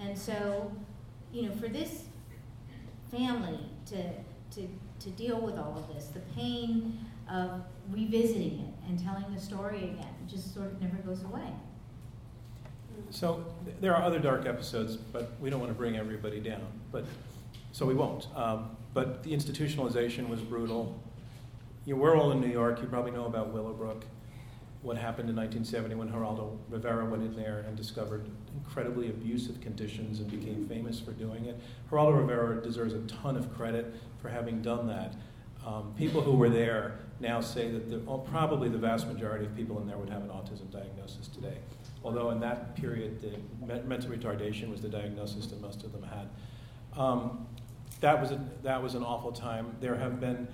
And so, you know, for this family to, to, to deal with all of this, the pain of revisiting it and telling the story again just sort of never goes away. So th- there are other dark episodes, but we don't want to bring everybody down. But so we won't. Um, but the institutionalization was brutal. You we're all in New York. You probably know about Willowbrook. What happened in 1970 when Geraldo Rivera went in there and discovered incredibly abusive conditions and became famous for doing it. Geraldo Rivera deserves a ton of credit for having done that. Um, people who were there now say that the, well, probably the vast majority of people in there would have an autism diagnosis today. Although in that period, the me- mental retardation was the diagnosis that most of them had. Um, that was a, that was an awful time. There have been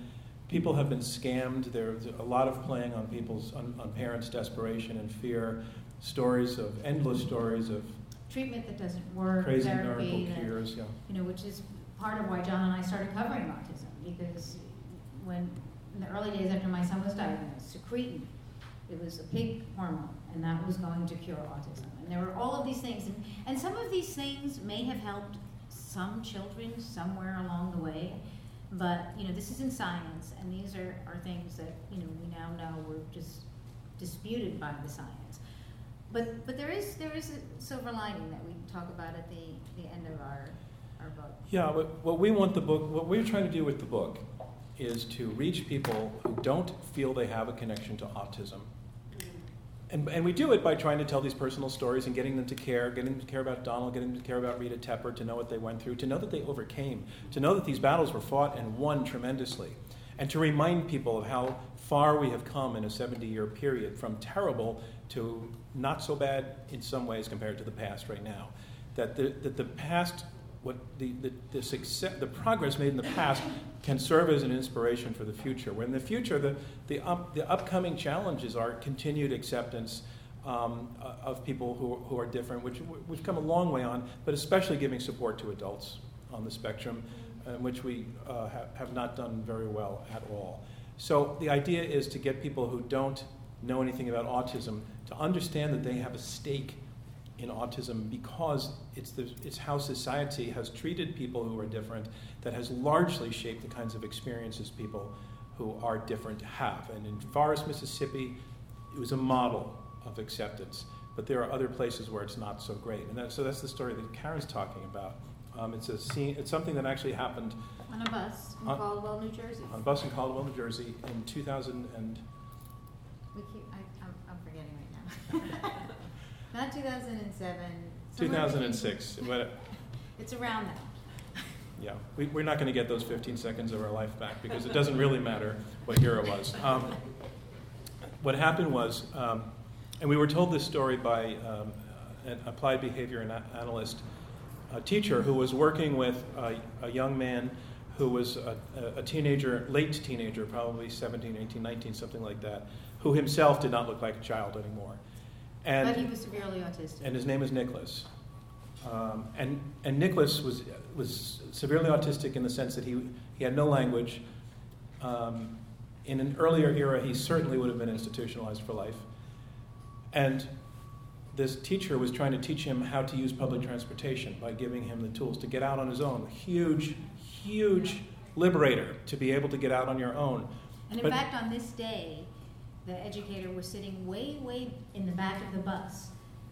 people have been scammed. There's a lot of playing on people's on, on parents' desperation and fear. Stories of endless stories of Treatment that doesn't work, crazy therapy miracle cures. Yeah. you know, which is part of why John and I started covering autism because when in the early days after my son was diagnosed, secretin, it was a pig hormone, and that was going to cure autism. And there were all of these things, and, and some of these things may have helped some children somewhere along the way, but you know, this is in science, and these are, are things that you know we now know were just disputed by the science. But but there is there is a silver lining that we talk about at the, the end of our our book. Yeah, but what we want the book, what we're trying to do with the book is to reach people who don't feel they have a connection to autism. Mm-hmm. And, and we do it by trying to tell these personal stories and getting them to care, getting them to care about Donald, getting them to care about Rita Tepper, to know what they went through, to know that they overcame, to know that these battles were fought and won tremendously, and to remind people of how far we have come in a 70 year period from terrible to not so bad in some ways compared to the past right now. That the, that the past what the, the, the, success, the progress made in the past can serve as an inspiration for the future. Where in the future, the, the, up, the upcoming challenges are continued acceptance um, uh, of people who, who are different, which we've come a long way on, but especially giving support to adults on the spectrum, uh, which we uh, ha- have not done very well at all. So the idea is to get people who don't know anything about autism to understand that they have a stake in autism because it's, the, it's how society has treated people who are different that has largely shaped the kinds of experiences people who are different have. And in Forest, Mississippi, it was a model of acceptance. But there are other places where it's not so great. And that, so that's the story that Caren's talking about. Um, it's, a scene, it's something that actually happened On a bus in On- Caldwell, New Jersey. on a bus in Caldwell, New Jersey in 2000 and We keep, I, I'm, I'm forgetting right now. Not 2007. 2006. But It's around that. yeah, we, we're not going to get those 15 seconds of our life back because it doesn't really matter what year it was. Um, what happened was, um, and we were told this story by um, an applied behavior ana- analyst, a teacher who was working with a, a young man who was a, a teenager, late teenager, probably 17, 18, 19, something like that, who himself did not look like a child anymore. And But he was severely autistic. and his name is Nicholas. Um, and and Nicholas was was severely autistic in the sense that he he had no language. Um, in an earlier era, he certainly would have been institutionalized for life. And this teacher was trying to teach him how to use public transportation by giving him the tools to get out on his own. Huge, huge liberator to be able to get out on your own. And in But- fact, on this day, the educator was sitting way, way in the back of the bus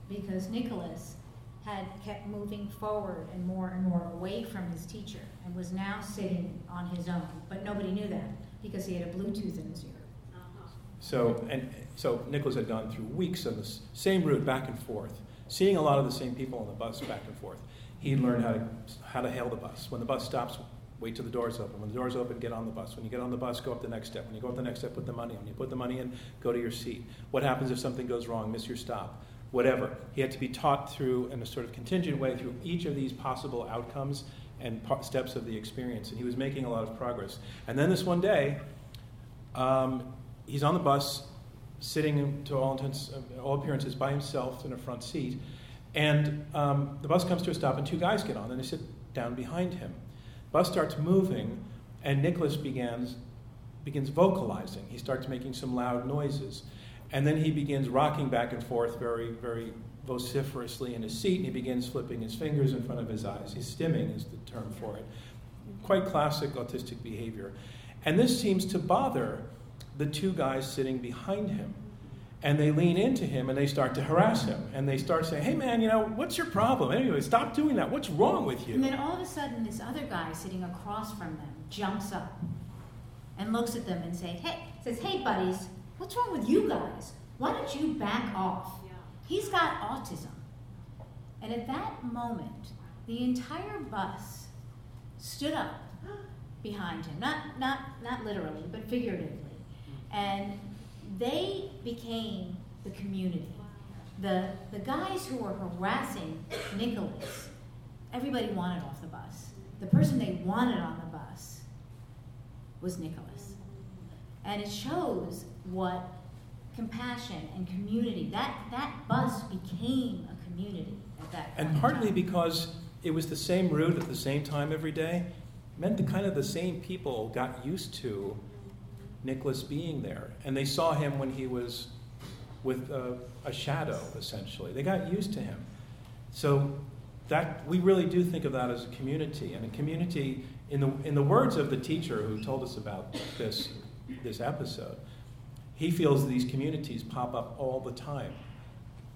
because Nicholas had kept moving forward and more and more away from his teacher and was now sitting on his own. But nobody knew that because he had a Bluetooth in his ear. Uh-huh. So, and so Nicholas had gone through weeks of the same route back and forth, seeing a lot of the same people on the bus back and forth. He learned how to, how to hail the bus. When the bus stops, wait till the doors open. When the doors open, get on the bus. When you get on the bus, go up the next step. When you go up the next step, put the money on. You put the money in, go to your seat. What happens if something goes wrong, miss your stop? Whatever. He had to be taught through, in a sort of contingent way, through each of these possible outcomes and steps of the experience. And he was making a lot of progress. And then this one day, um, he's on the bus, sitting to all intents, all appearances, by himself in a front seat, and um, the bus comes to a stop, and two guys get on, and they sit down behind him. Bus starts moving, and Nicholas begins begins vocalizing. He starts making some loud noises, and then he begins rocking back and forth very, very vociferously in his seat, and he begins flipping his fingers in front of his eyes. He's stimming is the term for it. Quite classic autistic behavior. And this seems to bother the two guys sitting behind him. And they lean into him and they start to harass him. And they start saying, hey man, you know, what's your problem? Anyway, stop doing that. What's wrong with you? And then all of a sudden, this other guy sitting across from them jumps up and looks at them and say, hey, says, hey buddies, what's wrong with you guys? Why don't you back off? He's got autism. And at that moment, the entire bus stood up behind him. Not, not, not literally, but figuratively. Hmm. And they became the community. The, the guys who were harassing Nicholas, everybody wanted off the bus. The person they wanted on the bus was Nicholas. And it shows what compassion and community, that, that bus became a community at that. And partly because it was the same route at the same time every day, meant that kind of the same people got used to Nicholas being there. And they saw him when he was with a, a shadow, essentially. They got used to him. So that we really do think of that as a community. And a community, in the, in the words of the teacher who told us about this, this episode, he feels these communities pop up all the time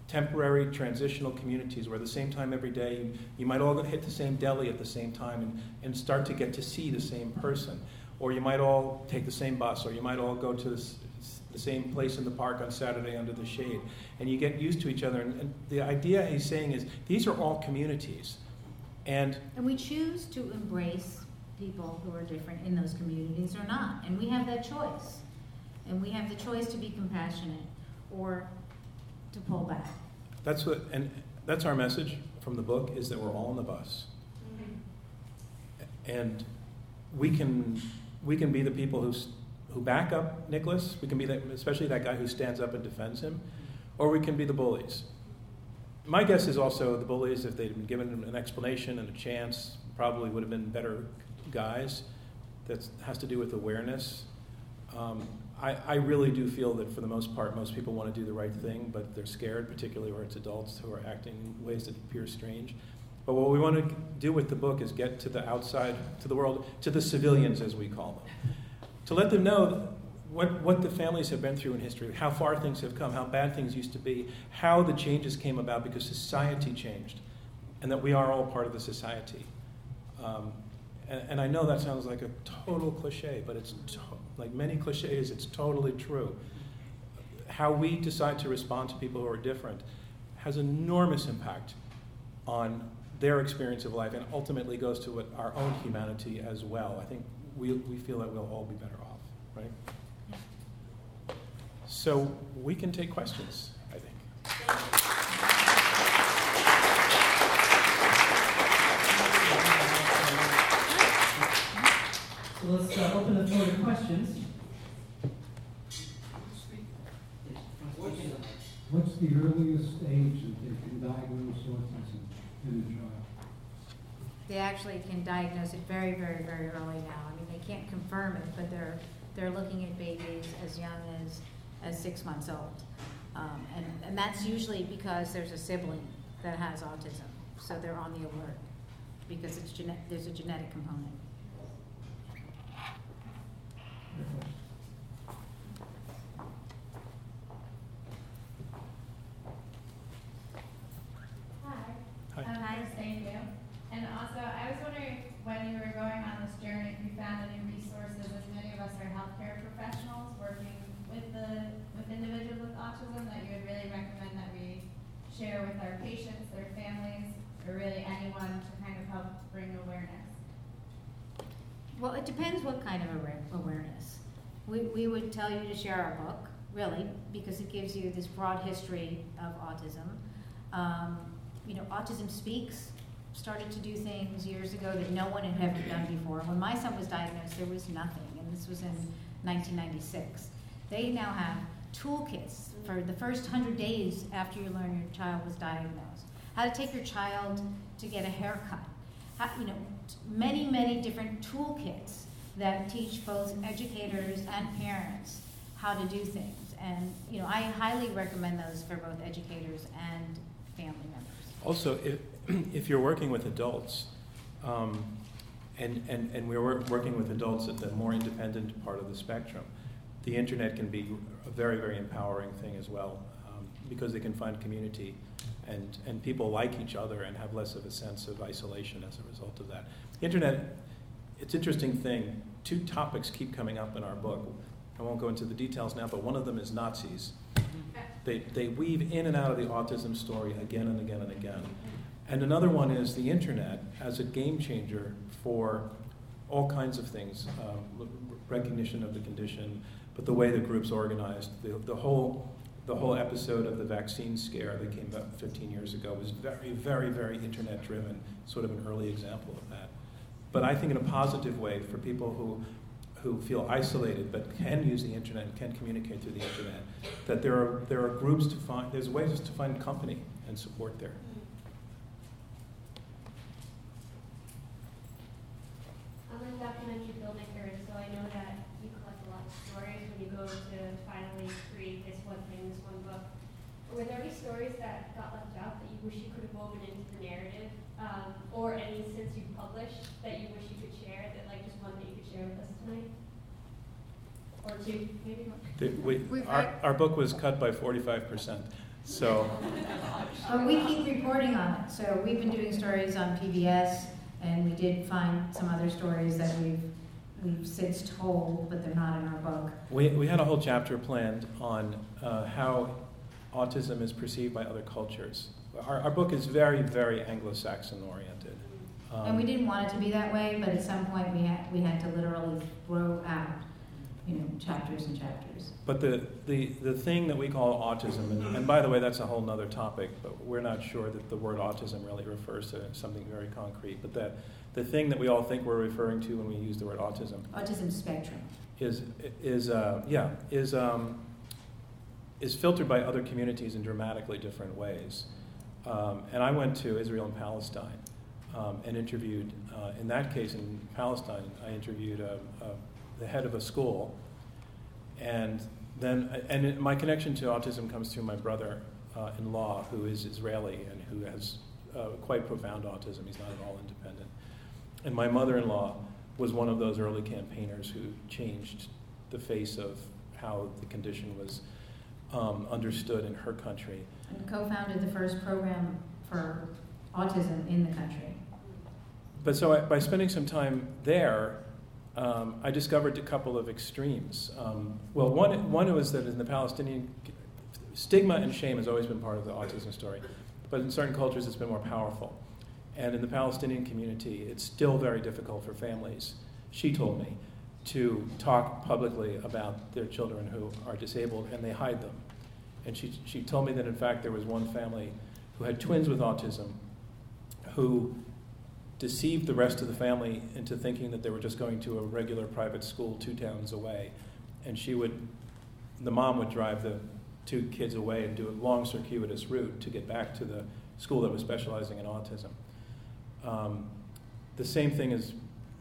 temporary transitional communities where at the same time every day you, you might all hit the same deli at the same time and, and start to get to see the same person or you might all take the same bus or you might all go to this, the same place in the park on saturday under the shade and you get used to each other and, and the idea he's saying is these are all communities and And we choose to embrace people who are different in those communities or not. And we have that choice. And we have the choice to be compassionate or to pull back. that's what and that's our message from the book is that we're all on the bus mm-hmm. and we can we can be the people who who back up Nicholas. We can be especially that guy who stands up and defends him, or we can be the bullies. My guess is also the bullies, if they'd been given an explanation and a chance, probably would have been better guys. That has to do with awareness. Um, I, I really do feel that for the most part, most people want to do the right thing, but they're scared, particularly where it's adults who are acting in ways that appear strange. But what we want to do with the book is get to the outside, to the world, to the civilians, as we call them. to let them know what, what the families have been through in history, how far things have come, how bad things used to be, how the changes came about because society changed, and that we are all part of the society. Um, and, and, I know that sounds like a total cliche, but it's to, like many cliches, it's totally true. How we decide to respond to people who are different has enormous impact on their experience of life and ultimately goes to what, our own humanity as well. I think we, we feel that we'll all be better off, right? So we can take questions, I think. So let's uh, open the floor to questions. What's the earliest age that they can diagnose autism in a child? They actually can diagnose it very, very, very early now. I mean, they can't confirm it, but they're they're looking at babies as young as as six months old. Um, and, and that's usually because there's a sibling that has autism. So they're on the alert because it's gene- there's a genetic component. Hi. Hi. Um, nice seeing you. And also, I was wondering when you were going on this journey, if you found any resources, as many of us are healthcare professionals working with the with individuals with autism, that you would really recommend that we share with our patients, their families, or really anyone to kind of help bring awareness. Well, it depends what kind of awareness. We, we would tell you to share our book, really, because it gives you this broad history of autism. Um, you know, Autism Speaks started to do things years ago that no one had ever done before. When my son was diagnosed, there was nothing, and this was in 1996. They now have toolkits for the first 100 days after you learn your child was diagnosed. How to take your child to get a haircut. How, you know, many, many different toolkits that teach both educators and parents how to do things. And, you know, I highly recommend those for both educators and family members. Also, if, if you're working with adults, um, and, and, and we're working with adults at the more independent part of the spectrum, the internet can be a very, very empowering thing as well um, because they can find community and, and people like each other and have less of a sense of isolation as a result of that. The internet, it's interesting thing. Two topics keep coming up in our book. I won't go into the details now, but one of them is Nazis. They, they weave in and out of the autism story again and again and again. And another one is the internet as a game changer for all kinds of things um, recognition of the condition, but the way the group's organized, the, the whole the whole episode of the vaccine scare that came about 15 years ago was very, very, very internet driven, sort of an early example of that. But I think in a positive way for people who, who feel isolated but can use the internet and can communicate through the internet, that there are, there are groups to find, there's ways to find company and support there. I'm a documentary filmmaker, so I know that you collect a lot of stories when you go to finally create this one thing, this one book. Were there any stories that got left out that you wish you could have woven into the narrative, um, or any since you've published that you wish you could share? That like just one that you could share with us tonight, or two, maybe. The, we, our, our book was cut by 45%. So, uh, we keep reporting on it. So we've been doing stories on PBS, and we did find some other stories that we've we've since told, but they're not in our book. We, we had a whole chapter planned on uh, how autism is perceived by other cultures. Our, our book is very, very Anglo-Saxon oriented. Um, and we didn't want it to be that way, but at some point we had, we had to literally throw out, you know, chapters and chapters. But the, the, the thing that we call autism, and, and by the way, that's a whole other topic, but we're not sure that the word autism really refers to something very concrete, but that the thing that we all think we're referring to when we use the word autism. Autism spectrum. Is, is uh, yeah, is, um, is filtered by other communities in dramatically different ways. Um, and I went to Israel and Palestine um, and interviewed, uh, in that case in Palestine, I interviewed a, a, the head of a school. And then, and it, my connection to autism comes through my brother uh, in law, who is Israeli and who has uh, quite profound autism. He's not at all independent. And my mother in law was one of those early campaigners who changed the face of how the condition was um, understood in her country. And co-founded the first program for autism in the country. But so I, by spending some time there, um, I discovered a couple of extremes. Um, well, one, one was that in the Palestinian, stigma and shame has always been part of the autism story, but in certain cultures it's been more powerful. And in the Palestinian community, it's still very difficult for families, she told me, to talk publicly about their children who are disabled, and they hide them. And she, she told me that, in fact, there was one family who had twins with autism who deceived the rest of the family into thinking that they were just going to a regular private school two towns away. And she would, the mom would drive the two kids away and do a long circuitous route to get back to the school that was specializing in autism. Um, the same thing is,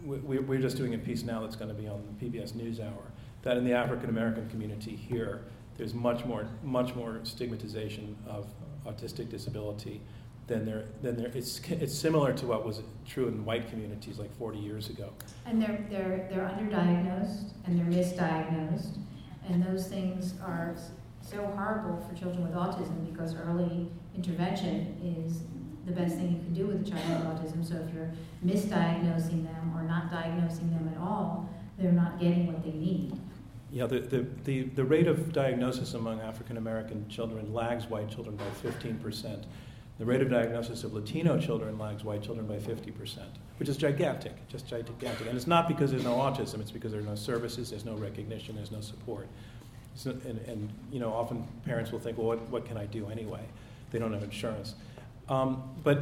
we, we're just doing a piece now that's going to be on the PBS NewsHour, that in the African American community here, there's much more, much more stigmatization of autistic disability than there, than there. It's, it's similar to what was true in white communities like 40 years ago. And they're, they're, they're underdiagnosed and they're misdiagnosed. And those things are so horrible for children with autism because early intervention is the best thing you can do with a child with autism. So if you're misdiagnosing them or not diagnosing them at all, they're not getting what they need. Yeah, the, the, the, the rate of diagnosis among African American children lags white children by 15%. The rate of diagnosis of Latino children lags white children by 50%, which is gigantic, just gigantic. And it's not because there's no autism, it's because there are no services, there's no recognition, there's no support. So, and, and, you know, often parents will think, well, what, what can I do anyway? They don't have insurance. Um, but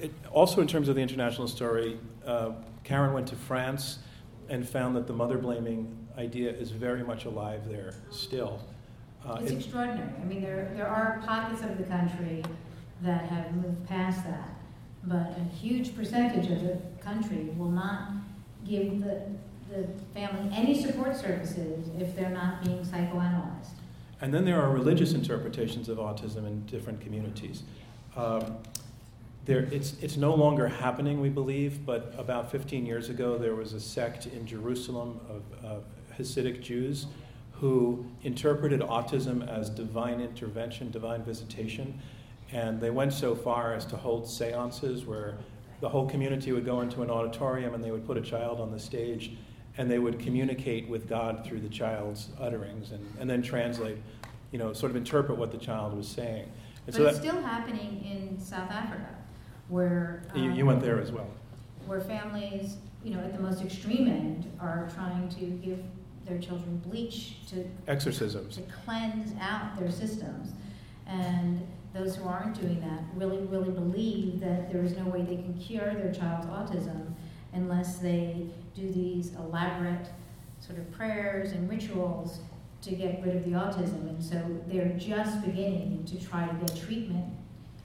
it, also, in terms of the international story, uh, Caren went to France and found that the mother blaming idea is very much alive there still. Uh, it's it, extraordinary. I mean, there, there are pockets of the country that have moved past that, but a huge percentage of the country will not give the, the family any support services if they're not being psychoanalyzed. And then there are religious interpretations of autism in different communities. Um, there, it's, it's no longer happening, we believe, but about 15 years ago, there was a sect in Jerusalem of, of Hasidic Jews who interpreted autism as divine intervention, divine visitation. And they went so far as to hold seances where the whole community would go into an auditorium and they would put a child on the stage and they would communicate with God through the child's utterings and, and then translate, you know, sort of interpret what the child was saying. And but so it's that, still happening in South Africa where um, you, you went there as well. Where families, you know, at the most extreme end, are trying to give their children bleach to exorcisms to cleanse out their systems, and those who aren't doing that really, really believe that there is no way they can cure their child's autism unless they do these elaborate sort of prayers and rituals to get rid of the autism. And so they're just beginning to try to get treatment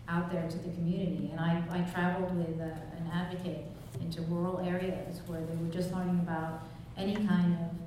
out there to the community. And I, I traveled with a, an advocate into rural areas where they were just learning about any kind of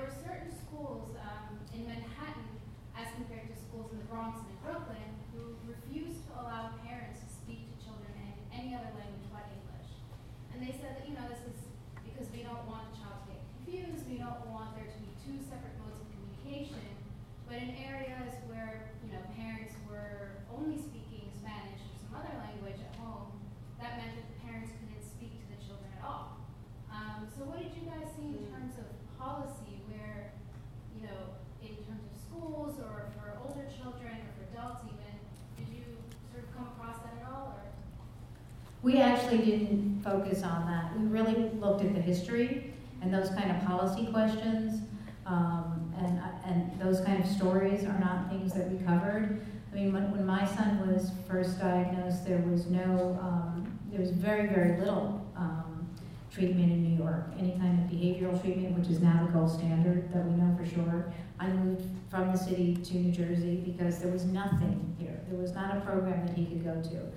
There were certain schools um, in Manhattan, as compared to schools in the Bronx and in Brooklyn, who refused to allow parents to speak to children in any other language but English. And they said that, you know, this is because we don't want the child to get confused, we don't want there to be two separate We actually didn't focus on that. We really looked at the history and those kind of policy questions. Um, and, and those kind of stories are not things that we covered. I mean, when, when my son was first diagnosed, there was no, um, there was very, very little um, treatment in New York, any kind of behavioral treatment, which is now the gold standard that we know for sure. I moved from the city to New Jersey because there was nothing here. There was not a program that he could go to.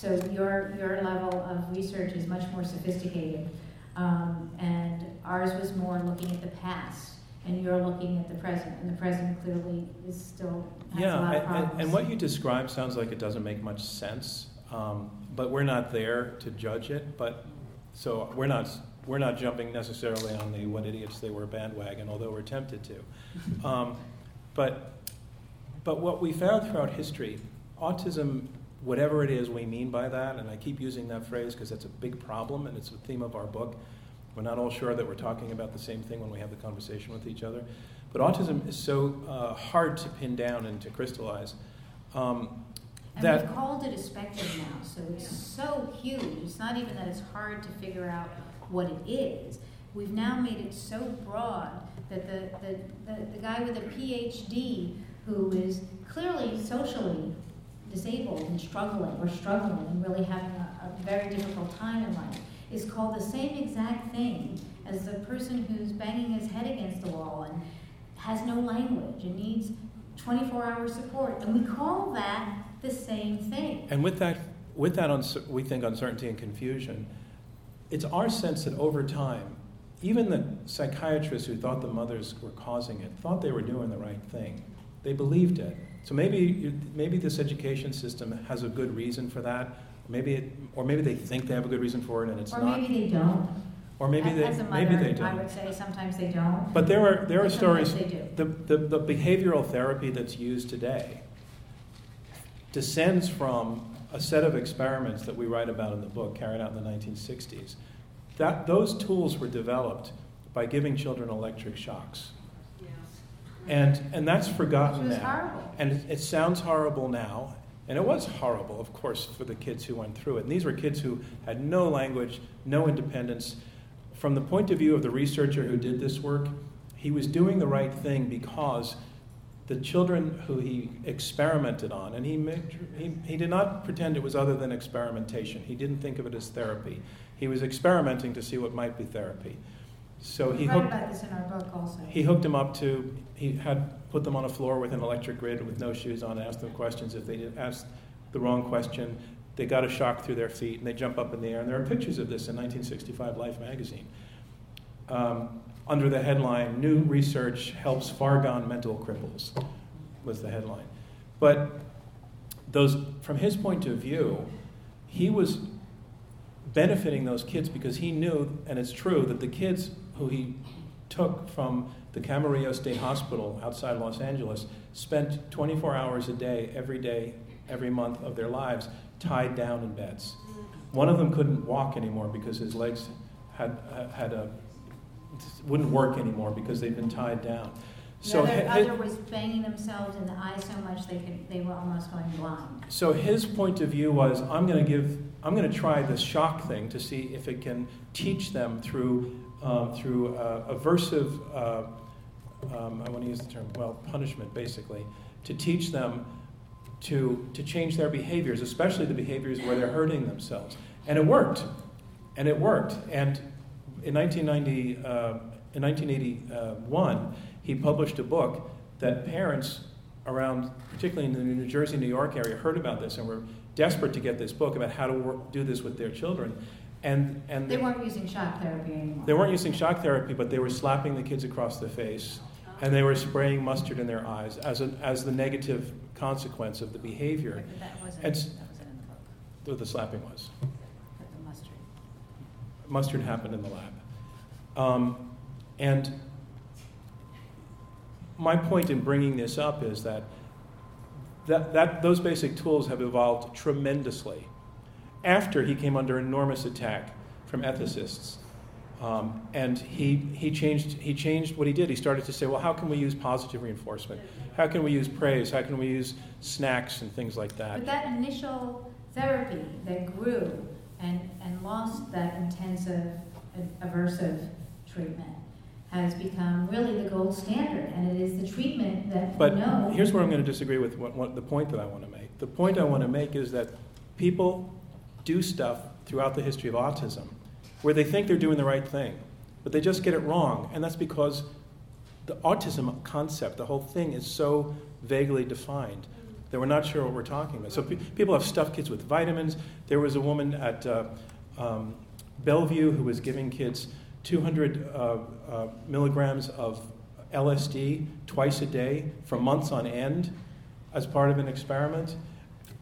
So your, your level of research is much more sophisticated. Um, and ours was more looking at the past, and you're looking at the present, and the present clearly is still has Yeah, a lot of and- problems. and, and what you describe sounds like it doesn't make much sense, um, but we're not there to judge it. But so we're not we're not jumping necessarily on the what idiots they were bandwagon, although we're tempted to. Um, but but what we found throughout history, autism, whatever it is we mean by that, and I keep using that phrase because that's a big problem and it's a theme of our book. We're not all sure that we're talking about the same thing when we have the conversation with each other. But autism is so uh, hard to pin down and to crystallize. Um, And that we've called it a spectrum now, so it's so huge. It's not even that it's hard to figure out what it is. We've now made it so broad that the, the, the, the guy with a PhD who is clearly socially disabled and struggling or struggling and really having a, a very difficult time in life is called the same exact thing as the person who's banging his head against the wall and has no language and needs 24 hour support. And we call that the same thing. And with that, with that uncer- we think uncertainty and confusion, it's our sense that over time, even the psychiatrists who thought the mothers were causing it thought they were doing the right thing. They believed it. So maybe, you, maybe this education system has a good reason for that. Maybe it, or maybe they think they have a good reason for it and it's or not. maybe they don't. Or maybe they, As a maybe they don't. I would say sometimes they don't. But there are there are stories. they do. The, the the behavioral therapy that's used today descends from a set of experiments that we write about in the book, carried out in the 1960s. That those tools were developed by giving children electric shocks. And and that's forgotten now. horrible. And it, it sounds horrible now. And it was horrible, of course, for the kids who went through it. And these were kids who had no language, no independence. From the point of view of the researcher who did this work, he was doing the right thing because the children who he experimented on, and he, made, he, he did not pretend it was other than experimentation. He didn't think of it as therapy. He was experimenting to see what might be therapy. So he we write hooked, about this in our book also. he hooked them up to, he had put them on a floor with an electric grid with no shoes on, and asked them questions. If they asked the wrong question, they got a shock through their feet and they jump up in the air. And there are pictures of this in 1965 Life magazine. Um, under the headline, New Research Helps Far Gone Mental Cripples, was the headline. But those, from his point of view, he was benefiting those kids because he knew, and it's true, that the kids who he took from the Camarillo State Hospital outside Los Angeles spent 24 hours a day, every day, every month of their lives, tied down in beds. One of them couldn't walk anymore because his legs had, had a, wouldn't work anymore because they'd been tied down. So The other, hi- hi- other was banging themselves in the eye so much they could they were almost going blind. So his point of view was, I'm going to give, I'm going to try this shock thing to see if it can teach them through, um, through uh, aversive, uh, um, I want to use the term, well, punishment basically, to teach them to, to change their behaviors, especially the behaviors where they're hurting themselves. And it worked. And it worked. And in 1990, uh, in 1981, he published a book that parents around, particularly in the New Jersey, New York area, heard about this and were desperate to get this book about how to work, do this with their children. And, and They weren't using shock therapy anymore. they weren't using shock therapy, but they were slapping the kids across the face, and they were spraying mustard in their eyes as, a, as the negative consequence of the behavior. But that wasn't, And that wasn't in the book. what the slapping was. but the mustard. Mustard happened in the lab. Um, and my point in bringing this up is that, that, that those basic tools have evolved tremendously after he came under enormous attack from ethicists. Um, and he, he, changed, he changed what he did. He started to say, well, how can we use positive reinforcement? How can we use praise? How can we use snacks and things like that? But that initial therapy that grew and, and lost that intensive aversive treatment has become really the gold standard, and it is the treatment that But we know. here's where I'm going to disagree with what, what, the point that I want to make. The point I want to make is that people do stuff throughout the history of autism where they think they're doing the right thing, but they just get it wrong. And that's because the autism concept, the whole thing, is so vaguely defined that we're not sure what we're talking about. So pe- people have stuffed kids with vitamins. There was a woman at uh, um, Bellevue who was giving kids 200 uh, uh, milligrams of LSD twice a day for months on end as part of an experiment.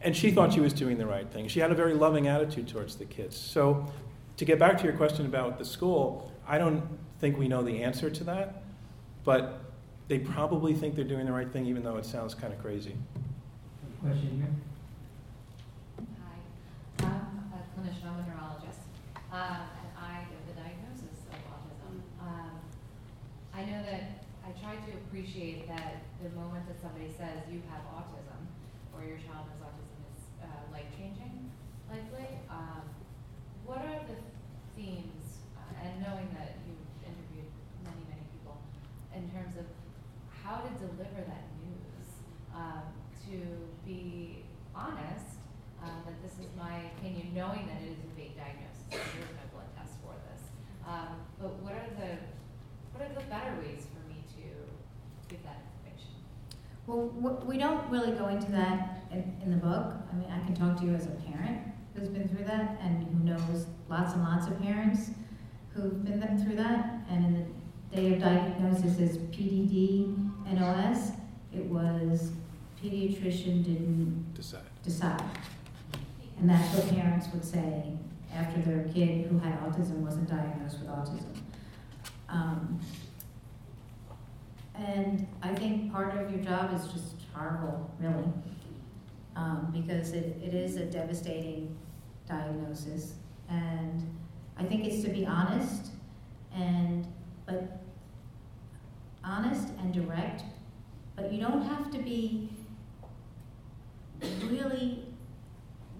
And she thought she was doing the right thing. She had a very loving attitude towards the kids. So, to get back to your question about the school, I don't think we know the answer to that, but they probably think they're doing the right thing, even though it sounds kind of crazy. Question here? Hi, I'm a clinician, I'm a neurologist, uh, and I give the diagnosis of autism. Um, I know that I try to appreciate that the moment that somebody says you have autism or your child has autism is uh, life changing, likely. Um, what are the themes, and knowing that you've interviewed many, many people, in terms of how to deliver that news, um, to be honest, uh, that this is my opinion, knowing that it is a fake diagnosis, there is no blood test for this. Um, but what are the what are the better ways for me to give that information? Well, we don't really go into that in, in the book. I mean, I can talk to you as a parent who's been through that and who knows lots and lots of parents who've been th- through that. And in the day of diagnosis is PDD NOS. It was pediatrician didn't Decide. decide. And that's what parents would say after their kid who had autism wasn't diagnosed with autism. Um, and I think part of your job is just horrible, really, um, because it, it is a devastating diagnosis. And I think it's to be honest and, but honest and direct, but you don't have to be really,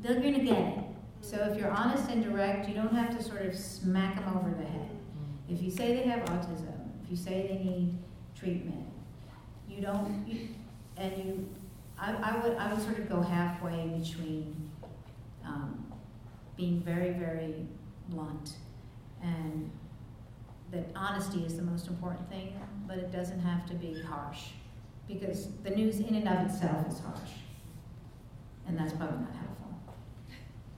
they're gonna get it. So if you're honest and direct, you don't have to sort of smack them over the head. If you say they have autism, if you say they need treatment, you don't, you, and you, I, I would, I would sort of go halfway between, um, being very, very blunt and that honesty is the most important thing, but it doesn't have to be harsh. Because the news in and of itself is harsh. And that's probably not helpful.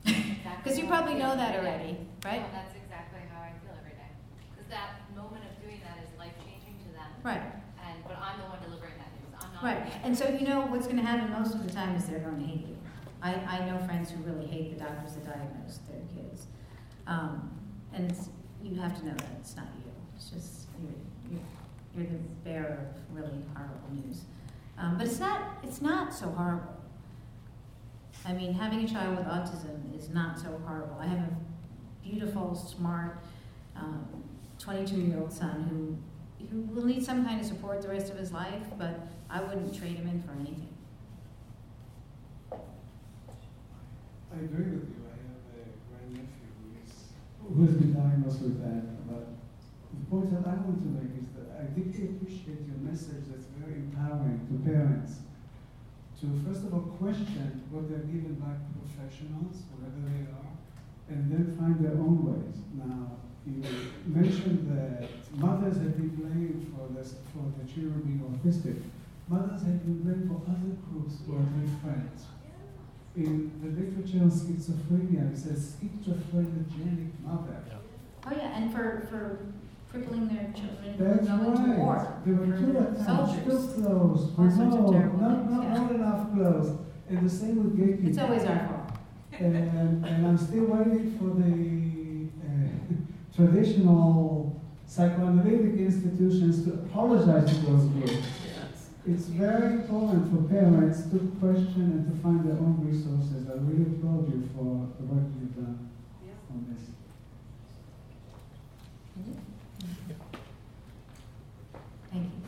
Because you probably know that already, right? No, that's exactly how I feel every day. Because that moment of doing that is life changing to them. Right. And but I'm the one delivering that news. I'm not. Right, and so you know what's gonna happen most of the time is they're gonna hate you. I, I know friends who really hate the doctors that diagnose their kids. Um, and it's, you have to know that it's not you, it's just, you're, you're, you're the bearer of really horrible news. Um, but it's not, it's not so horrible. I mean, having a child with autism is not so horrible. I have a beautiful, smart, um, twenty-two-year-old son who, who will need some kind of support the rest of his life, but I wouldn't trade him in for anything. I agree with you. I have a grandnephew who is who has been diagnosed with that. But the point that I want to make is that I deeply appreciate your message. That's very empowering to parents. To first of all question what they're given by professionals, wherever they are, and then find their own ways. Now, you mentioned that mothers have been blamed for this, for the children being autistic. Mothers have been blamed for other groups who are their friends. In the literature on schizophrenia, it says schizophrenogenic mother. Oh, yeah, and for, for crippling their children who That's go into war. right. There were for two the attacks, soldiers. two clothes, All sorts no, terrible not, things, not, yeah. not enough clothes. And the same with gay people. It's always our fault. And, and I'm still waiting for the uh, traditional psychoanalytic institutions to apologize to those groups. It's very important for parents to question and to find their own resources. I really applaud you for the work you've done on this. Thank you.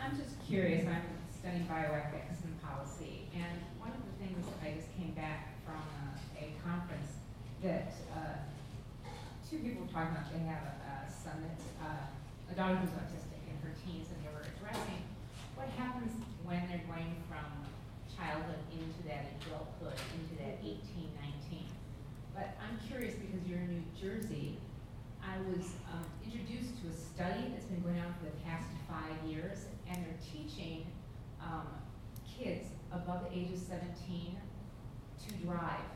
I'm just curious, I'm studying bioethics and policy, and one of the things I just came back from a, a conference that uh, two people were talking about, they have a, a son that's, uh, a daughter who's autistic in her teens, and they were addressing what happens when they're going from childhood into that adulthood, into that 18, 19. But I'm curious because you're in New Jersey, I was um, introduced to a study that's been going on for the past five years, and they're teaching um, kids above the age of 17 to drive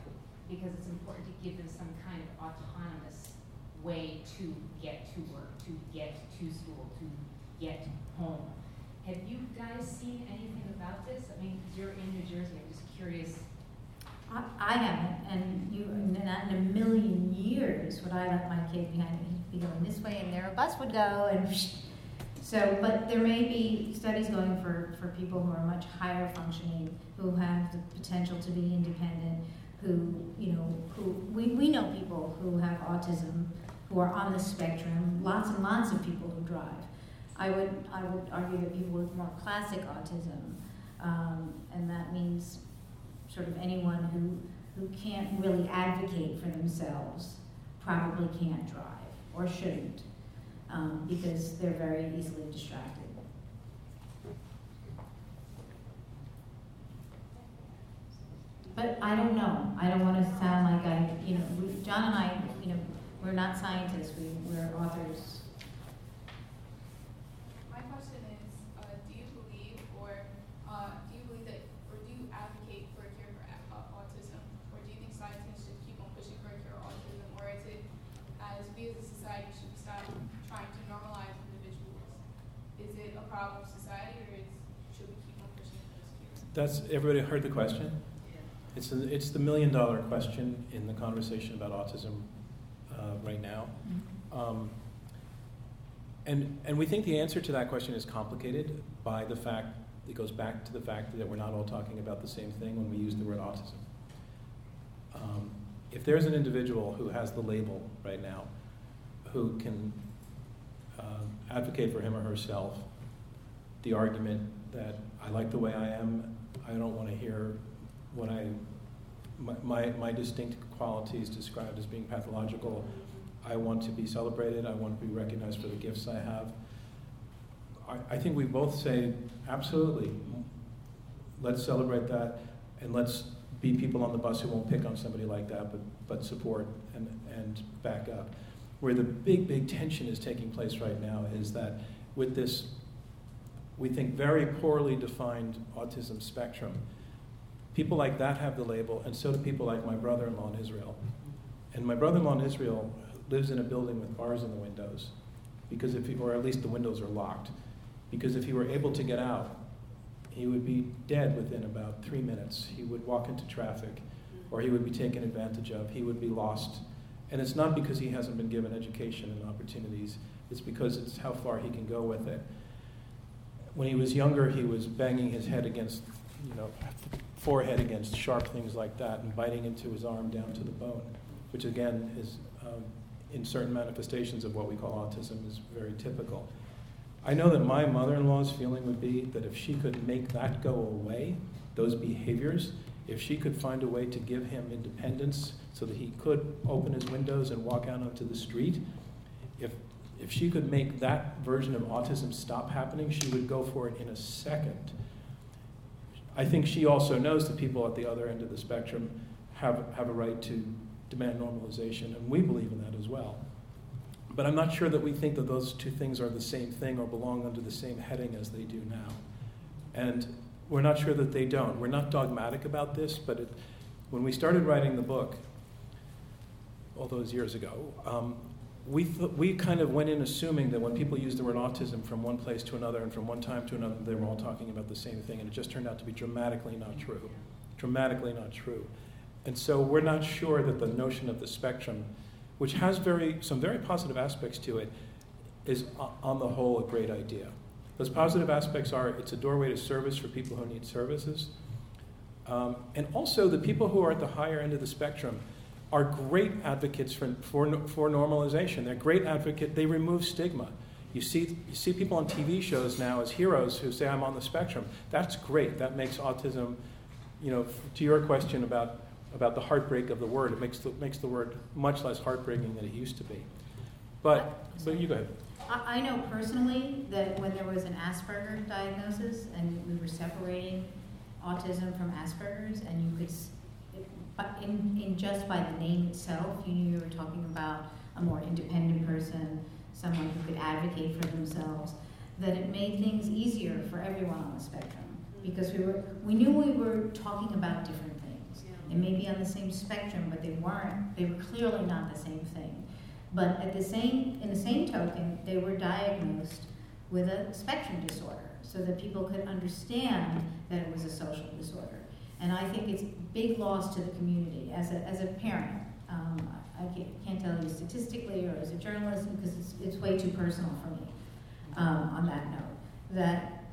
because it's important to give them some kind of autonomous way to get to work, to get to school, to get home. Have you guys seen anything about this? I mean, 'cause you're in New Jersey, I'm just curious. I, I haven't, and you, not in a million years would I let my kid behind me be going this way, and there a bus would go, and so. But there may be studies going for for people who are much higher functioning, who have the potential to be independent, who you know, who we we know people who have autism, who are on the spectrum. Lots and lots of people who drive. I would I would argue that people with more classic autism, um, and that means sort of anyone who, who can't really advocate for themselves probably can't drive or shouldn't um, because they're very easily distracted. But I don't know. I don't want to sound like I, you know, John and I, you know, we're not scientists. We, we're authors. My question is, uh, do you believe or uh, do you believe that or do you advocate for a cure for a- uh, autism? Or do you think scientists should keep on pushing for a cure for autism? Or is it, as we as a society should stop trying to normalize individuals? Is it a problem of society or is, should we keep on pushing for this cure? That's everybody heard the question. It's a, it's the million dollar question in the conversation about autism uh, right now. Um, and, and we think the answer to that question is complicated by the fact, it goes back to the fact that we're not all talking about the same thing when we use the word autism. Um, if there's an individual who has the label right now, who can uh, advocate for him or herself, the argument that I like the way I am, I don't want to hear what I, my, my, my distinct qualities described as being pathological. I want to be celebrated. I want to be recognized for the gifts I have. I, I think we both say, absolutely, let's celebrate that and let's be people on the bus who won't pick on somebody like that, but, but support and, and back up. Where the big, big tension is taking place right now is that with this, we think, very poorly defined autism spectrum, people like that have the label, and so do people like my brother in law in Israel. And my brother in law in Israel lives in a building with bars in the windows, because if he, or at least the windows are locked. Because if he were able to get out, he would be dead within about three minutes. He would walk into traffic, or he would be taken advantage of. He would be lost. And it's not because he hasn't been given education and opportunities, it's because it's how far he can go with it. When he was younger, he was banging his head against, you know, forehead against sharp things like that and biting into his arm down to the bone, which again is, um, in certain manifestations of what we call autism, is very typical. I know that my mother in law's feeling would be that if she could make that go away, those behaviors, if she could find a way to give him independence so that he could open his windows and walk out onto the street, if, if she could make that version of autism stop happening, she would go for it in a second. I think she also knows that people at the other end of the spectrum have, have a right to demand normalization, and we believe in that as well. But I'm not sure that we think that those two things are the same thing or belong under the same heading as they do now. And we're not sure that they don't. We're not dogmatic about this, but it, when we started writing the book, all those years ago, um, we, th- we kind of went in assuming that when people use the word autism from one place to another and from one time to another, they were all talking about the same thing, and it just turned out to be dramatically not true. Dramatically not true. And so we're not sure that the notion of the spectrum, which has very, some very positive aspects to it, is on the whole a great idea. Those positive aspects are it's a doorway to service for people who need services. Um, and also, the people who are at the higher end of the spectrum are great advocates for, for, for normalization. They're great advocates. They remove stigma. You see, you see people on TV shows now as heroes who say, I'm on the spectrum. That's great. That makes autism, you know, to your question about, about the heartbreak of the word, it makes the, makes the word much less heartbreaking than it used to be. But, but you go ahead. I, know personally that when there was an Asperger diagnosis and we were separating autism from Asperger's, and you could, in, in just by the name itself, you knew you were talking about a more independent person, someone who could advocate for themselves, that it made things easier for everyone on the spectrum. Mm-hmm. Because we were, we knew we were talking about different things. They may be on the same spectrum, but they weren't, they were clearly not the same thing. But at the same, in the same token, they were diagnosed with a spectrum disorder so that people could understand that it was a social disorder. And I think it's big loss to the community as a, as a parent. Um, I can't, can't tell you statistically or as a journalist because it's, it's way too personal for me um, on that note. That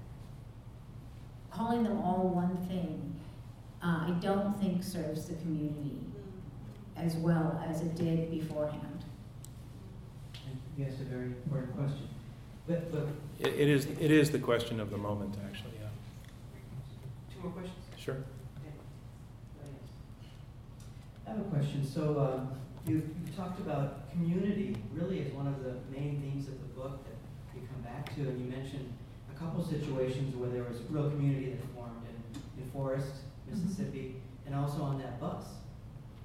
calling them all one thing, uh, I don't think serves the community as well as it did beforehand. Yes, a very important question. But, but It, it is, it is the question of the moment, actually, yeah. two more questions? Sure. I have a question. So um, you, you talked about community really as one of the main themes of the book that you come back to, and you mentioned a couple situations where there was real community that formed in, in Forest, Mississippi, and also on that bus.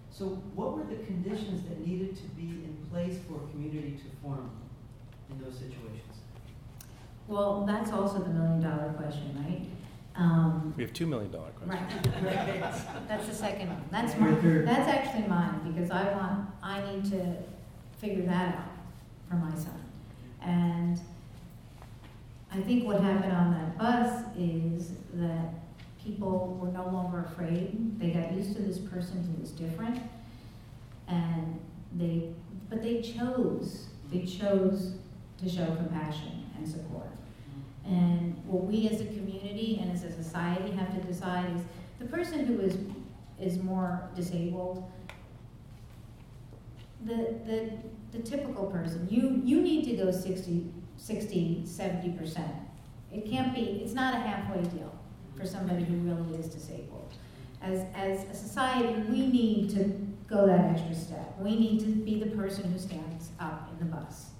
So what were the conditions that needed to be in place for community to form in those situations? Well, that's also the million dollar question, right? Um, We have $2 million questions. Right. That's the second one. That's Your my, that's actually mine, because I want, I need to figure that out for my son. And I think what happened on that bus is that people were no longer afraid. They got used to this person who was different. And they, but they chose, they chose to show compassion and support. And what we as a community and as a society have to decide is the person who is is more disabled, the the the typical person, you you need to go 60, 60 70%. It can't be, it's not a halfway deal for somebody who really is disabled. As as a society, we need to go that extra step. We need to be the person who stands up in the bus.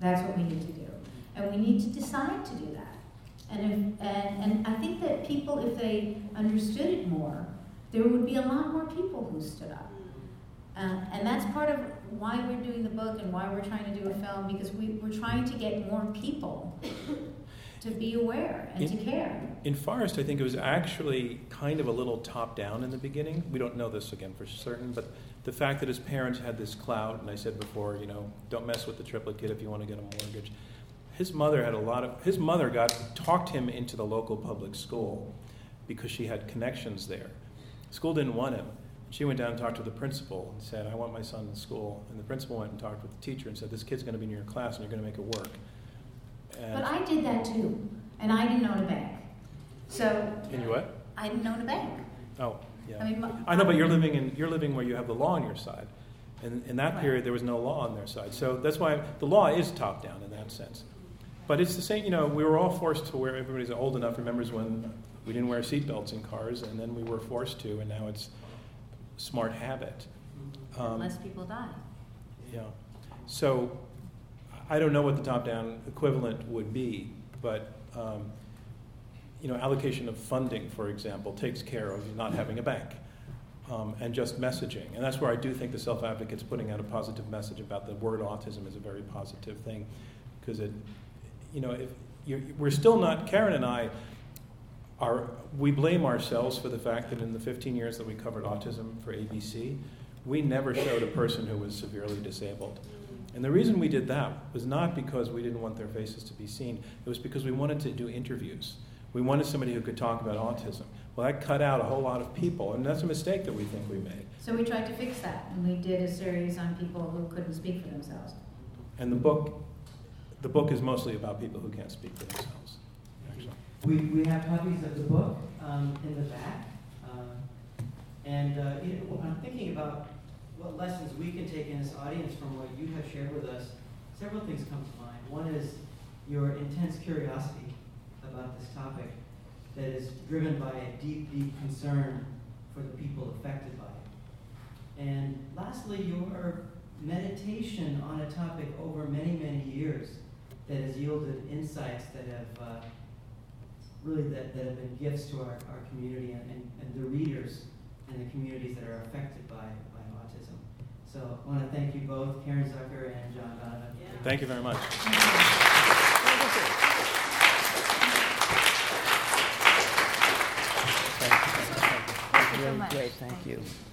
That's what we need to do. And we need to decide to do that. And, if, and, and I think that people, if they understood it more, there would be a lot more people who stood up. Uh, and that's part of why we're doing the book and why we're trying to do a film, because we, we're trying to get more people to be aware and to care. In Forest, I think it was actually kind of a little top down in the beginning. We don't know this again for certain, but the fact that his parents had this clout, and I said before, you know, don't mess with the Triplett kid if you want to get a mortgage. His mother had a lot of, his mother got, talked him into the local public school because she had connections there. School didn't want him. She went down and talked to the principal and said, I want my son in school. And the principal went and talked with the teacher and said, This kid's going to be in your class and you're going to make it work. And, But I did that too, and I didn't own a bank. So and you what? I didn't own a bank. Oh, yeah. I mean, my- I know, but you're living in you're living where you have the law on your side, and in that Right. period there was no law on their side. So that's why the law is top down in that sense. But it's the same. You know, we were all forced to wear. Everybody's old enough remembers when we didn't wear seatbelts in cars, and then we were forced to, and now it's smart habit. Um, Less people die. yeah. So I don't know what the top-down equivalent would be, but um, you know, allocation of funding, for example, takes care of not having a bank um, and just messaging. And that's where I do think the self-advocates putting out a positive message about the word autism is a very positive thing, because it, you know, if we're still not. Caren and I are. We blame ourselves for the fact that in the 15 years that we covered autism for ABC, we never showed a person who was severely disabled. And the reason we did that was not because we didn't want their faces to be seen, it was because we wanted to do interviews. We wanted somebody who could talk about autism. Well, that cut out a whole lot of people, and that's a mistake that we think we made. So we tried to fix that, and we did a series on people who couldn't speak for themselves. And the book, the book is mostly about people who can't speak for themselves. Actually. We, we have copies of the book um, in the back. Um, and uh, you know, I'm thinking about what lessons we can take in this audience from what you have shared with us. Several things come to mind. One is your intense curiosity about this topic that is driven by a deep, deep concern for the people affected by it. And lastly, your meditation on a topic over many, many years that has yielded insights that have uh, really that, that have been gifts to our, our community and, and, and, the readers and the communities that are affected by, by autism. So I want to thank you both, Caren Zucker and John Donvan. Yeah. Thank you very much. Thank you. Thank you. Thank you. Thank you. Thank you. Thank. Thank you. Thank you.